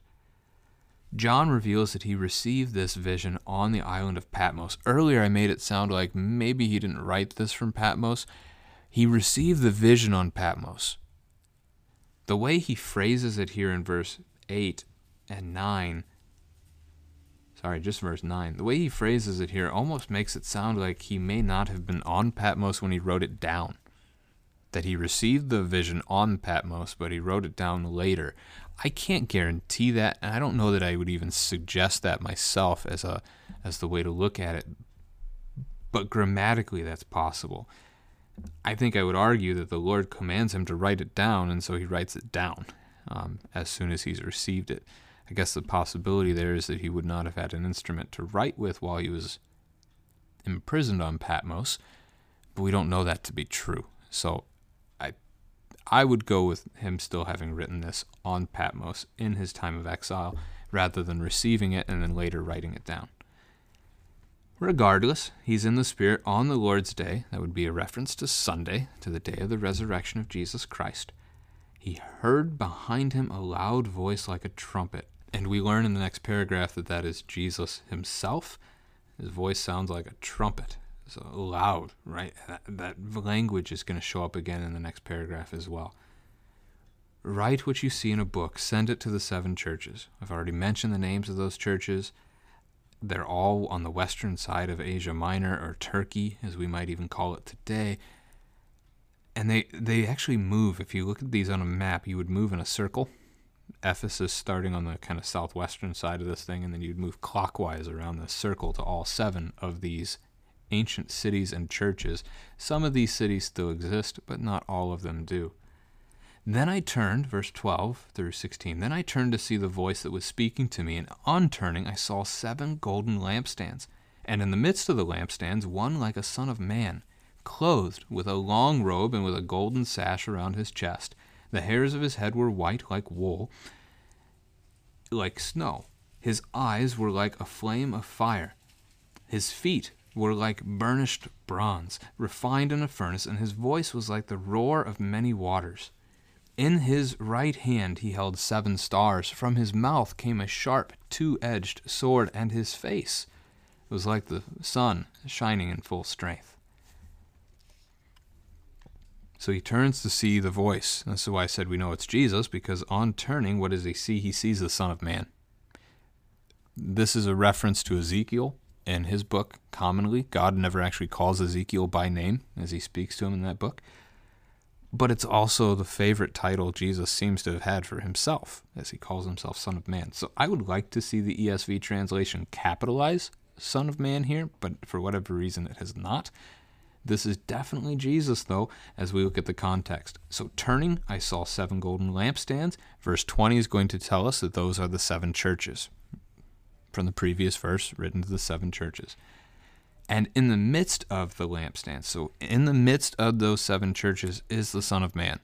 John reveals that he received this vision on the island of Patmos. Earlier, I made it sound like maybe he didn't write this from Patmos. He received the vision on Patmos. The way he phrases it here in verse 8 and 9 sorry, just verse 9. The way he phrases it here almost makes it sound like he may not have been on Patmos when he wrote it down. That he received the vision on Patmos, but he wrote it down later. I can't guarantee that, and I don't know that I would even suggest that myself as a as the way to look at it. But grammatically that's possible. I think I would argue that the Lord commands him to write it down, and so he writes it down um, as soon as he's received it. I guess the possibility there is that he would not have had an instrument to write with while he was imprisoned on Patmos, but we don't know that to be true. So I I would go with him still having written this on Patmos in his time of exile rather than receiving it and then later writing it down. Regardless, he's in the Spirit on the Lord's day. That would be a reference to Sunday, to the day of the resurrection of Jesus Christ. He heard behind him a loud voice like a trumpet, and we learn in the next paragraph that that is Jesus himself. His voice sounds like a trumpet. So loud, right? That, that language is going to show up again in the next paragraph as well. Write what you see in a book, send it to the seven churches. I've already mentioned the names of those churches. They're all on the western side of Asia Minor, or Turkey, as we might even call it today. And they, they actually move. If you look at these on a map, you would move in a circle. Ephesus starting on the kind of southwestern side of this thing, and then you'd move clockwise around the circle to all seven of these ancient cities and churches. Some of these cities still exist, but not all of them do. Then I turned, verse 12 through 16, then I turned to see the voice that was speaking to me, and on turning I saw seven golden lampstands, and in the midst of the lampstands one like a son of man, clothed with a long robe and with a golden sash around his chest. The hairs of his head were white like wool, like snow. His eyes were like a flame of fire. His feet were like burnished bronze, refined in a furnace, and his voice was like the roar of many waters. In his right hand he held seven stars. From his mouth came a sharp, two edged sword, and his face was like the sun shining in full strength. So he turns to see the voice. That's why I said we know it's Jesus, because on turning, what does he see? He sees the Son of Man. This is a reference to Ezekiel in his book, commonly. God never actually calls Ezekiel by name as he speaks to him in that book but it's also the favorite title Jesus seems to have had for himself, as he calls himself Son of Man. So I would like to see the ESV translation capitalize Son of Man here, but for whatever reason it has not. This is definitely Jesus, though, as we look at the context. So, turning, I saw seven golden lampstands. Verse 20 is going to tell us that those are the seven churches from the previous verse written to the seven churches and in the midst of the lampstands, so in the midst of those seven churches, is the Son of Man.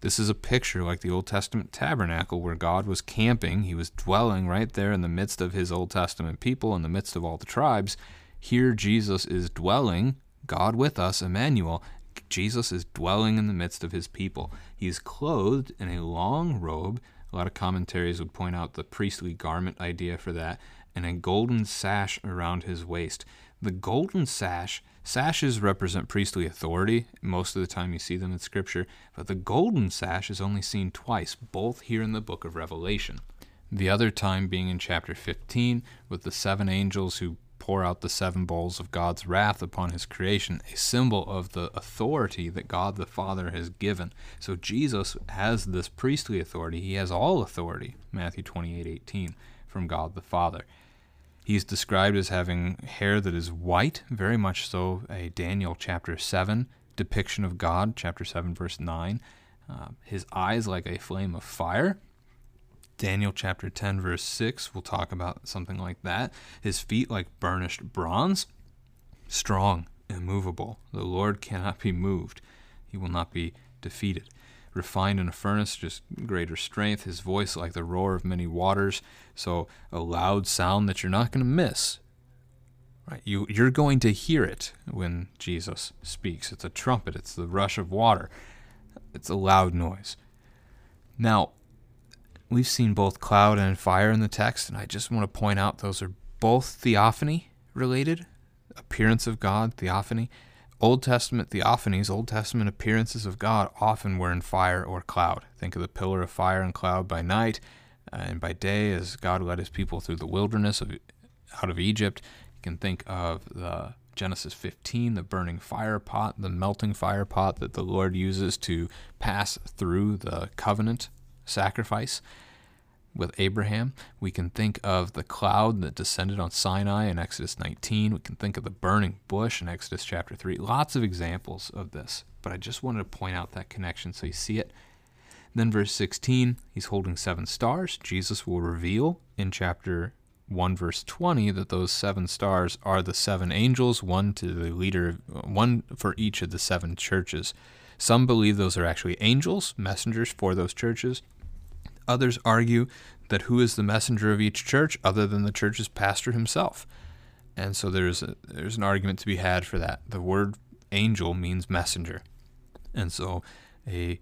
This is a picture like the Old Testament tabernacle where God was camping. He was dwelling right there in the midst of his Old Testament people, in the midst of all the tribes. Here, Jesus is dwelling, God with us, Emmanuel. Jesus is dwelling in the midst of his people. He is clothed in a long robe. A lot of commentaries would point out the priestly garment idea for that and a golden sash around his waist. The golden sash, sashes represent priestly authority. Most of the time you see them in Scripture, but the golden sash is only seen twice, both here in the book of Revelation. The other time being in chapter 15 with the seven angels who pour out the seven bowls of God's wrath upon his creation, a symbol of the authority that God the Father has given. So Jesus has this priestly authority. He has all authority, Matthew 28 18, from God the Father. He's described as having hair that is white, very much so a Daniel chapter 7 depiction of God, chapter 7, verse 9. Uh, his eyes like a flame of fire. Daniel chapter 10, verse 6 We'll talk about something like that. His feet like burnished bronze, strong, immovable. The Lord cannot be moved, he will not be defeated refined in a furnace, just greater strength. His voice like the roar of many waters, so a loud sound that you're not going to miss. Right? You you're going to hear it when Jesus speaks. It's a trumpet. It's the rush of water. It's a loud noise. Now, we've seen both cloud and fire in the text, and I just want to point out those are both theophany related, appearance of God, theophany, Old Testament theophanies, Old Testament appearances of God, often were in fire or cloud. Think of the pillar of fire and cloud by night, and by day as God led his people through the wilderness of, out of Egypt. You can think of the Genesis 15, the burning fire pot, the melting fire pot that the Lord uses to pass through the covenant sacrifice with Abraham. We can think of the cloud that descended on Sinai in Exodus 19. We can think of the burning bush in Exodus chapter 3. Lots of examples of this, but I just wanted to point out that connection so you see it. Then, verse 16, he's holding seven stars. Jesus will reveal in chapter 1 verse 20 that those seven stars are the seven angels one to the leader one for each of the seven churches some believe those are actually angels messengers for those churches Others argue that who is the messenger of each church other than the church's pastor himself? And so there's a, there's an argument to be had for that. The word angel means messenger. And so a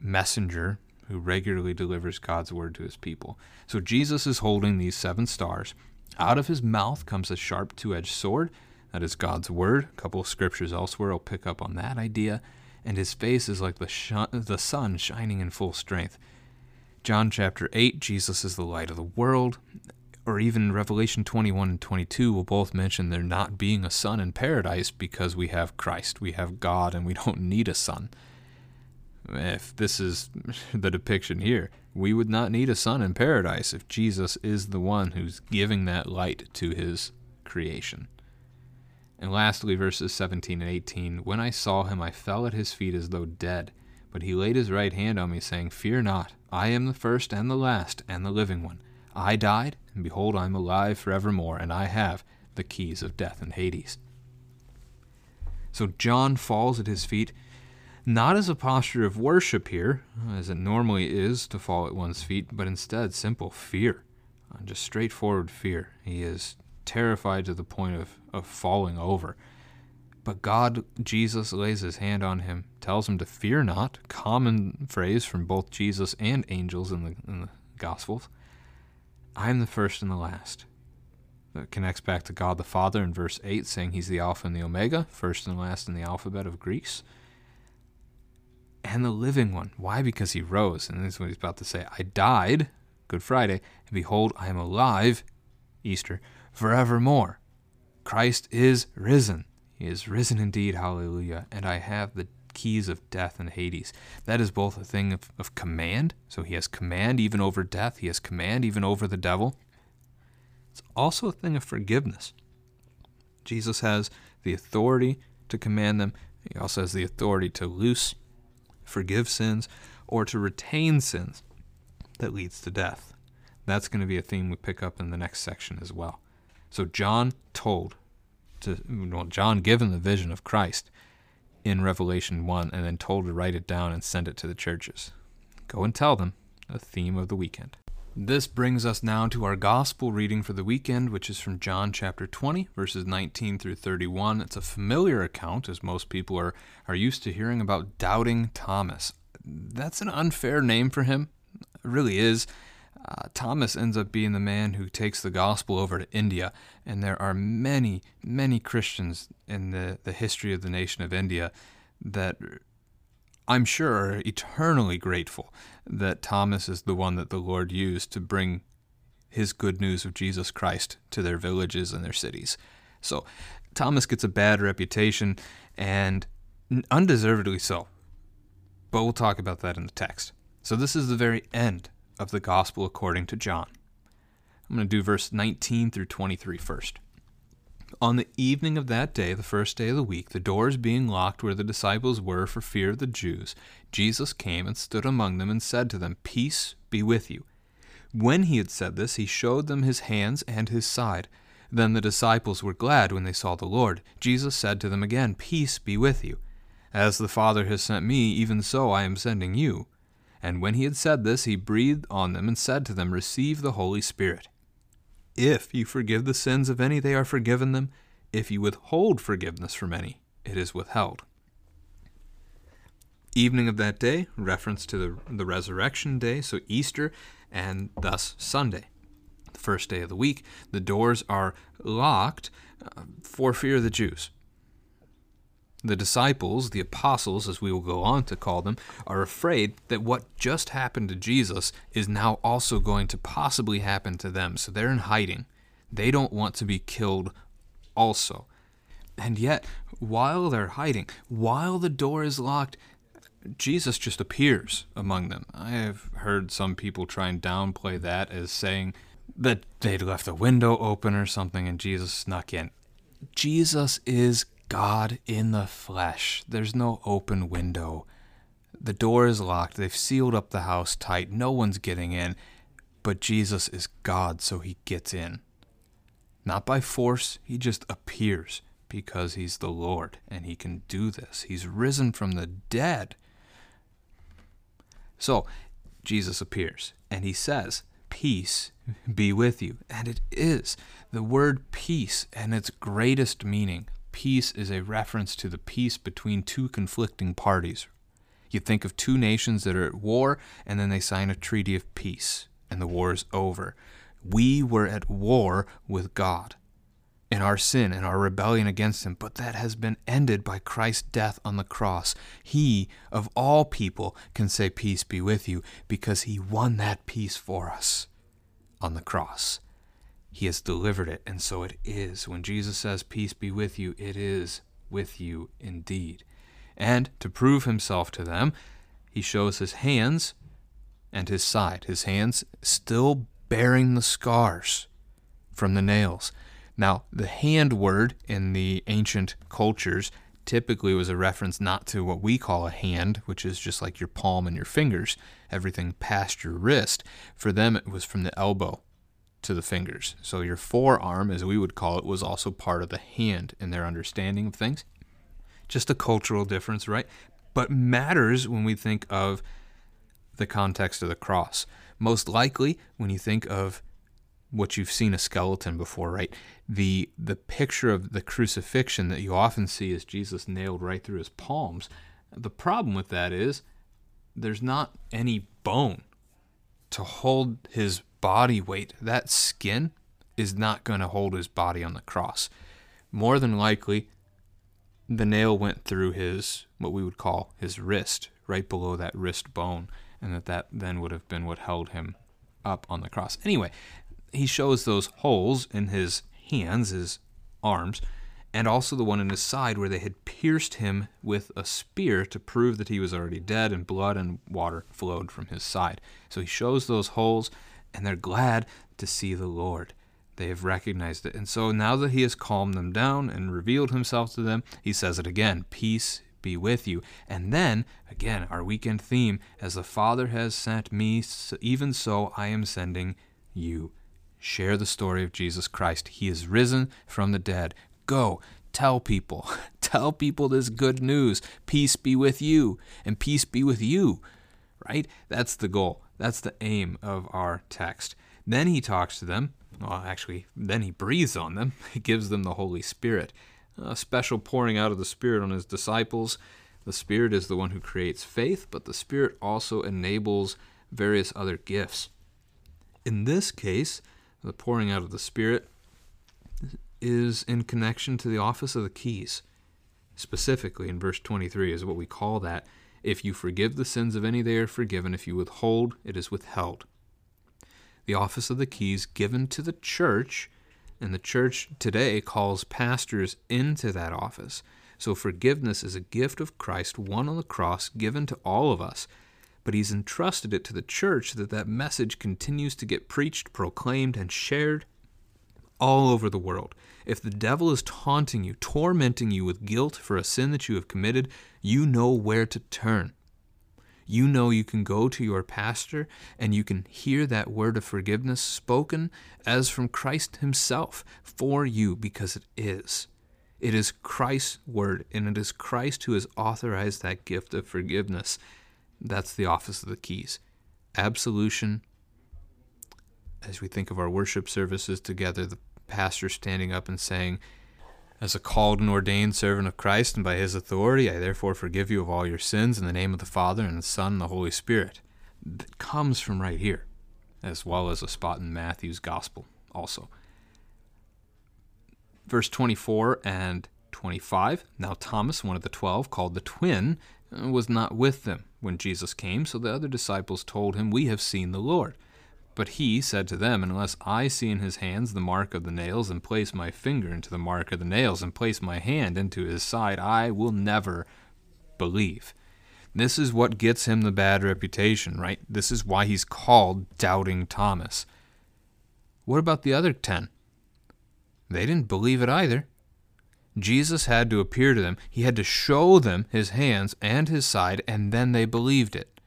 messenger who regularly delivers God's word to his people. So Jesus is holding these seven stars. Out of his mouth comes a sharp two edged sword. That is God's word. A couple of scriptures elsewhere I'll pick up on that idea. And his face is like the, the sun shining in full strength. John chapter 8, Jesus is the light of the world. Or even Revelation 21 and 22 will both mention there not being a sun in paradise because we have Christ, we have God, and we don't need a sun. If this is the depiction here, we would not need a sun in paradise if Jesus is the one who's giving that light to his creation. And lastly, verses 17 and 18 When I saw him, I fell at his feet as though dead. But he laid his right hand on me, saying, Fear not, I am the first and the last and the living one. I died, and behold, I am alive forevermore, and I have the keys of death and Hades. So John falls at his feet, not as a posture of worship here, as it normally is to fall at one's feet, but instead simple fear, just straightforward fear. He is terrified to the point of, of falling over. But God, Jesus, lays his hand on him, tells him to fear not, common phrase from both Jesus and angels in the, in the Gospels. I am the first and the last. That connects back to God the Father in verse 8, saying he's the Alpha and the Omega, first and last in the alphabet of Greece. And the living one. Why? Because he rose. And this is what he's about to say. I died, Good Friday, and behold, I am alive, Easter, forevermore. Christ is risen. He is risen indeed, hallelujah. And I have the keys of death and Hades. That is both a thing of, of command, so he has command even over death, he has command even over the devil. It's also a thing of forgiveness. Jesus has the authority to command them, he also has the authority to loose, forgive sins, or to retain sins that leads to death. That's going to be a theme we pick up in the next section as well. So John told to well, John given the vision of Christ in Revelation 1 and then told to write it down and send it to the churches. Go and tell them the theme of the weekend. This brings us now to our gospel reading for the weekend, which is from John chapter 20, verses 19 through 31. It's a familiar account, as most people are, are used to hearing about doubting Thomas. That's an unfair name for him. It really is. Uh, Thomas ends up being the man who takes the gospel over to India, and there are many, many Christians in the, the history of the nation of India that I'm sure are eternally grateful that Thomas is the one that the Lord used to bring his good news of Jesus Christ to their villages and their cities. So Thomas gets a bad reputation, and undeservedly so. But we'll talk about that in the text. So this is the very end of the Gospel according to John. I'm going to do verse 19 through 23 first. On the evening of that day, the first day of the week, the doors being locked where the disciples were for fear of the Jews, Jesus came and stood among them and said to them, Peace be with you. When he had said this, he showed them his hands and his side. Then the disciples were glad when they saw the Lord. Jesus said to them again, Peace be with you. As the Father has sent me, even so I am sending you. And when he had said this, he breathed on them and said to them, Receive the Holy Spirit. If you forgive the sins of any, they are forgiven them. If you withhold forgiveness from any, it is withheld. Evening of that day, reference to the, the resurrection day, so Easter, and thus Sunday. The first day of the week, the doors are locked uh, for fear of the Jews. The disciples, the apostles, as we will go on to call them, are afraid that what just happened to Jesus is now also going to possibly happen to them. So they're in hiding. They don't want to be killed also. And yet, while they're hiding, while the door is locked, Jesus just appears among them. I have heard some people try and downplay that as saying that they'd left a window open or something and Jesus snuck in. Jesus is God in the flesh. There's no open window. The door is locked. They've sealed up the house tight. No one's getting in. But Jesus is God, so he gets in. Not by force, he just appears because he's the Lord and he can do this. He's risen from the dead. So, Jesus appears and he says, Peace be with you. And it is the word peace and its greatest meaning peace is a reference to the peace between two conflicting parties. You think of two nations that are at war, and then they sign a treaty of peace, and the war is over. We were at war with God. in our sin and our rebellion against Him, but that has been ended by Christ's death on the cross. He, of all people, can say, Peace be with you, because He won that peace for us on the cross. He has delivered it, and so it is. When Jesus says, Peace be with you, it is with you indeed. And to prove Himself to them, He shows His hands and His side, His hands still bearing the scars from the nails now, the hand word in the ancient cultures typically was a reference not to what we call a hand, which is just like your palm and your fingers, everything past your wrist. For them, it was from the elbow to the fingers. So your forearm, as we would call it, was also part of the hand in their understanding of things. Just a cultural difference, right? But matters when we think of the context of the cross. Most likely, when you think of what you've seen a skeleton before, right? The the picture of the crucifixion that you often see is Jesus nailed right through his palms. The problem with that is there's not any bone to hold his body weight. That skin is not going to hold his body on the cross. More than likely, the nail went through his what we would call his wrist, right below that wrist bone, and that that then would have been what held him up on the cross. Anyway, he shows those holes in his hands, his arms, and also the one in his side where they had pierced him with a spear to prove that he was already dead, and blood and water flowed from his side. So he shows those holes, and they're glad to see the Lord. They have recognized it. And so now that he has calmed them down and revealed himself to them, he says it again Peace be with you. And then, again, our weekend theme as the Father has sent me, even so I am sending you. Share the story of Jesus Christ. He is risen from the dead. Go, tell people. Tell people this good news. Peace be with you, and peace be with you. Right? That's the goal. That's the aim of our text. Then he talks to them. Well, actually, then he breathes on them. He gives them the Holy Spirit. A special pouring out of the Spirit on his disciples. The Spirit is the one who creates faith, but the Spirit also enables various other gifts. In this case, the pouring out of the Spirit, is in connection to the office of the keys. Specifically, in verse 23, is what we call that. If you forgive the sins of any, they are forgiven. If you withhold, it is withheld. The office of the keys given to the church, and the church today calls pastors into that office. So forgiveness is a gift of Christ, won on the cross, given to all of us but he's entrusted it to the church that that message continues to get preached, proclaimed, and shared all over the world. If the devil is taunting you, tormenting you with guilt for a sin that you have committed, you know where to turn. You know you can go to your pastor and you can hear that word of forgiveness spoken as from Christ Himself for you because it is. It is Christ's word, and it is Christ who has authorized that gift of forgiveness. That's the office of the keys. Absolution, as we think of our worship services together, the pastor standing up and saying, As a called and ordained servant of Christ, and by his authority, I therefore forgive you of all your sins in the name of the Father, and the Son, and the Holy Spirit. That comes from right here, as well as a spot in Matthew's Gospel also. Verse 24 and 25 Now Thomas, one of the twelve, called the twin, was not with them when Jesus came, so the other disciples told him, We have seen the Lord. But he said to them, Unless I see in his hands the mark of the nails, and place my finger into the mark of the nails, and place my hand into his side, I will never believe. This is what gets him the bad reputation, right? This is why he's called Doubting Thomas. What about the other ten? They didn't believe it either. Jesus had to appear to them. He had to show them his hands and his side, and then they believed it.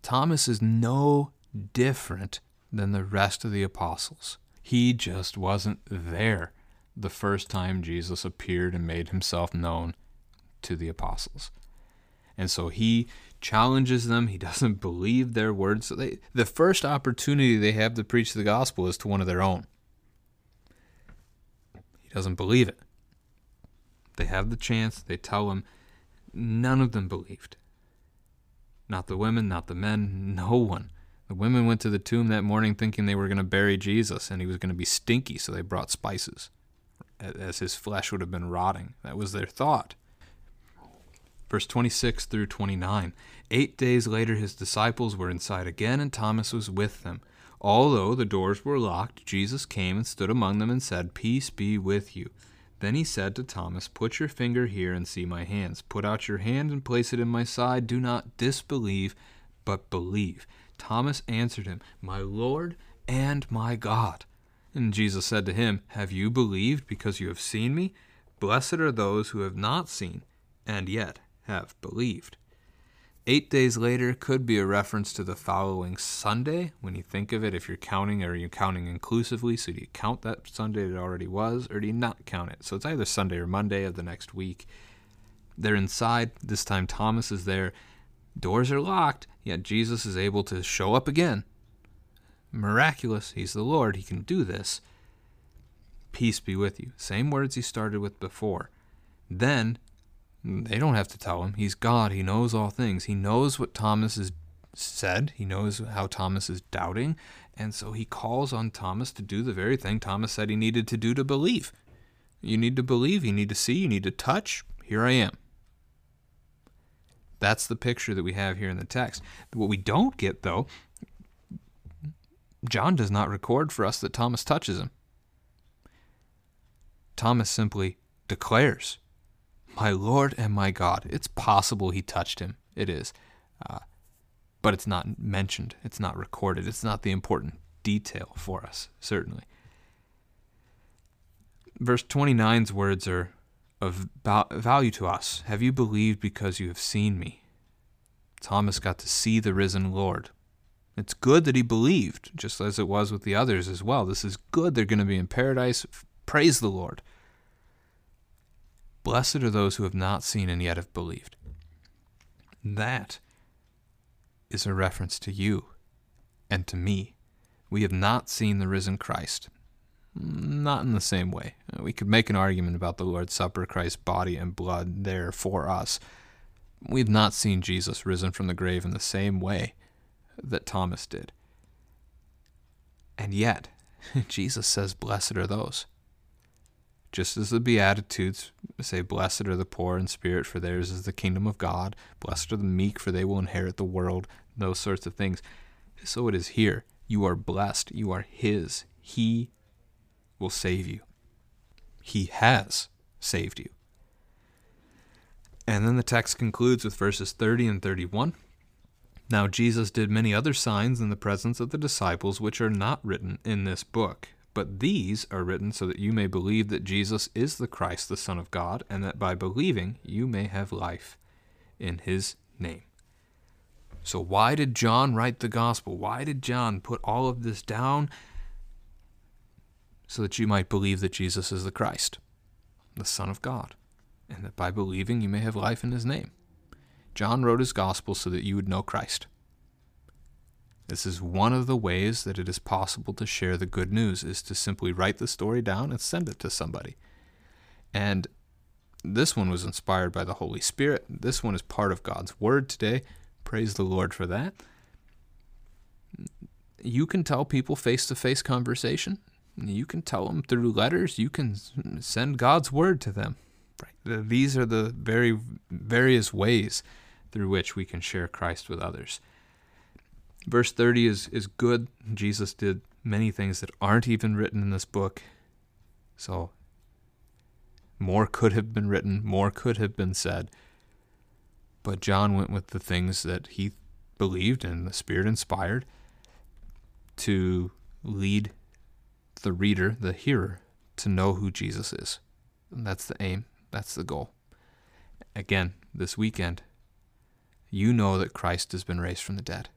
Thomas is no different than the rest of the apostles. He just wasn't there the first time Jesus appeared and made himself known to the apostles. And so he challenges them. He doesn't believe their words. So they, the first opportunity they have to preach the gospel is to one of their own He doesn't believe it. They have the chance, they tell him. None of them believed. Not the women, not the men, no one. The women went to the tomb that morning thinking they were going to bury Jesus and he was going to be stinky, so they brought spices, as his flesh would have been rotting. That was their thought. Verse 26 through 29. Eight days later, his disciples were inside again, and Thomas was with them. Although the doors were locked, Jesus came and stood among them and said, Peace be with you. Then he said to Thomas, Put your finger here and see my hands. Put out your hand and place it in my side. Do not disbelieve, but believe. Thomas answered him, My Lord and my God. And Jesus said to him, Have you believed because you have seen me? Blessed are those who have not seen and yet have believed. Eight days later could be a reference to the following Sunday when you think of it. If you're counting, are you counting inclusively? So do you count that Sunday it already was, or do you not count it? So it's either Sunday or Monday of the next week. They're inside. This time Thomas is there. Doors are locked, yet Jesus is able to show up again. Miraculous. He's the Lord. He can do this. Peace be with you. Same words he started with before. Then they don't have to tell him. He's God. He knows all things. He knows what Thomas has said. He knows how Thomas is doubting. And so he calls on Thomas to do the very thing Thomas said he needed to do to believe. You need to believe. You need to see. You need to touch. Here I am. That's the picture that we have here in the text. What we don't get, though, John does not record for us that Thomas touches him. Thomas simply declares my Lord and my God. It's possible he touched him. It is. Uh, but it's not mentioned. It's not recorded. It's not the important detail for us, certainly. Verse 29's words are of value to us. Have you believed because you have seen me? Thomas got to see the risen Lord. It's good that he believed, just as it was with the others as well. This is good. They're going to be in paradise. Praise the Lord. Blessed are those who have not seen and yet have believed. That is a reference to you and to me. We have not seen the risen Christ. Not in the same way. Uh, we could make an argument about the Lord's Supper, Christ's body and blood there for us. We have not seen Jesus risen from the grave in the same way that Thomas did. And yet, Jesus says, Blessed are those just as the Beatitudes say, Blessed are the poor in spirit, for theirs is the kingdom of God. Blessed are the meek, for they will inherit the world. Those sorts of things. So it is here. You are blessed. You are His. He will save you. He has saved you. And then the text concludes with verses 30 and 31. Now Jesus did many other signs in the presence of the disciples, which are not written in this book. But these are written so that you may believe that Jesus is the Christ, the Son of God, and that by believing you may have life in his name. So, why did John write the gospel? Why did John put all of this down? So that you might believe that Jesus is the Christ, the Son of God, and that by believing you may have life in his name. John wrote his gospel so that you would know Christ. This is one of the ways that it is possible to share the good news is to simply write the story down and send it to somebody. And this one was inspired by the Holy Spirit. This one is part of God's word today. Praise the Lord for that. You can tell people face to face conversation. You can tell them through letters. You can send God's word to them. These are the very various ways through which we can share Christ with others. Verse 30 is, is good. Jesus did many things that aren't even written in this book. So, more could have been written, more could have been said. But John went with the things that he believed and the Spirit inspired to lead the reader, the hearer, to know who Jesus is. And that's the aim, that's the goal. Again, this weekend, you know that Christ has been raised from the dead.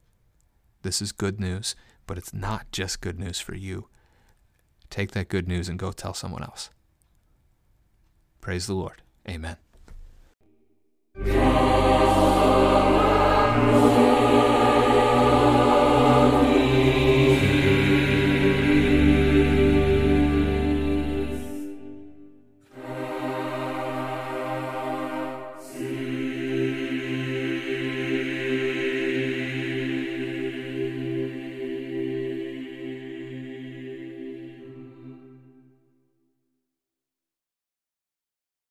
This is good news, but it's not just good news for you. Take that good news and go tell someone else. Praise the Lord. Amen.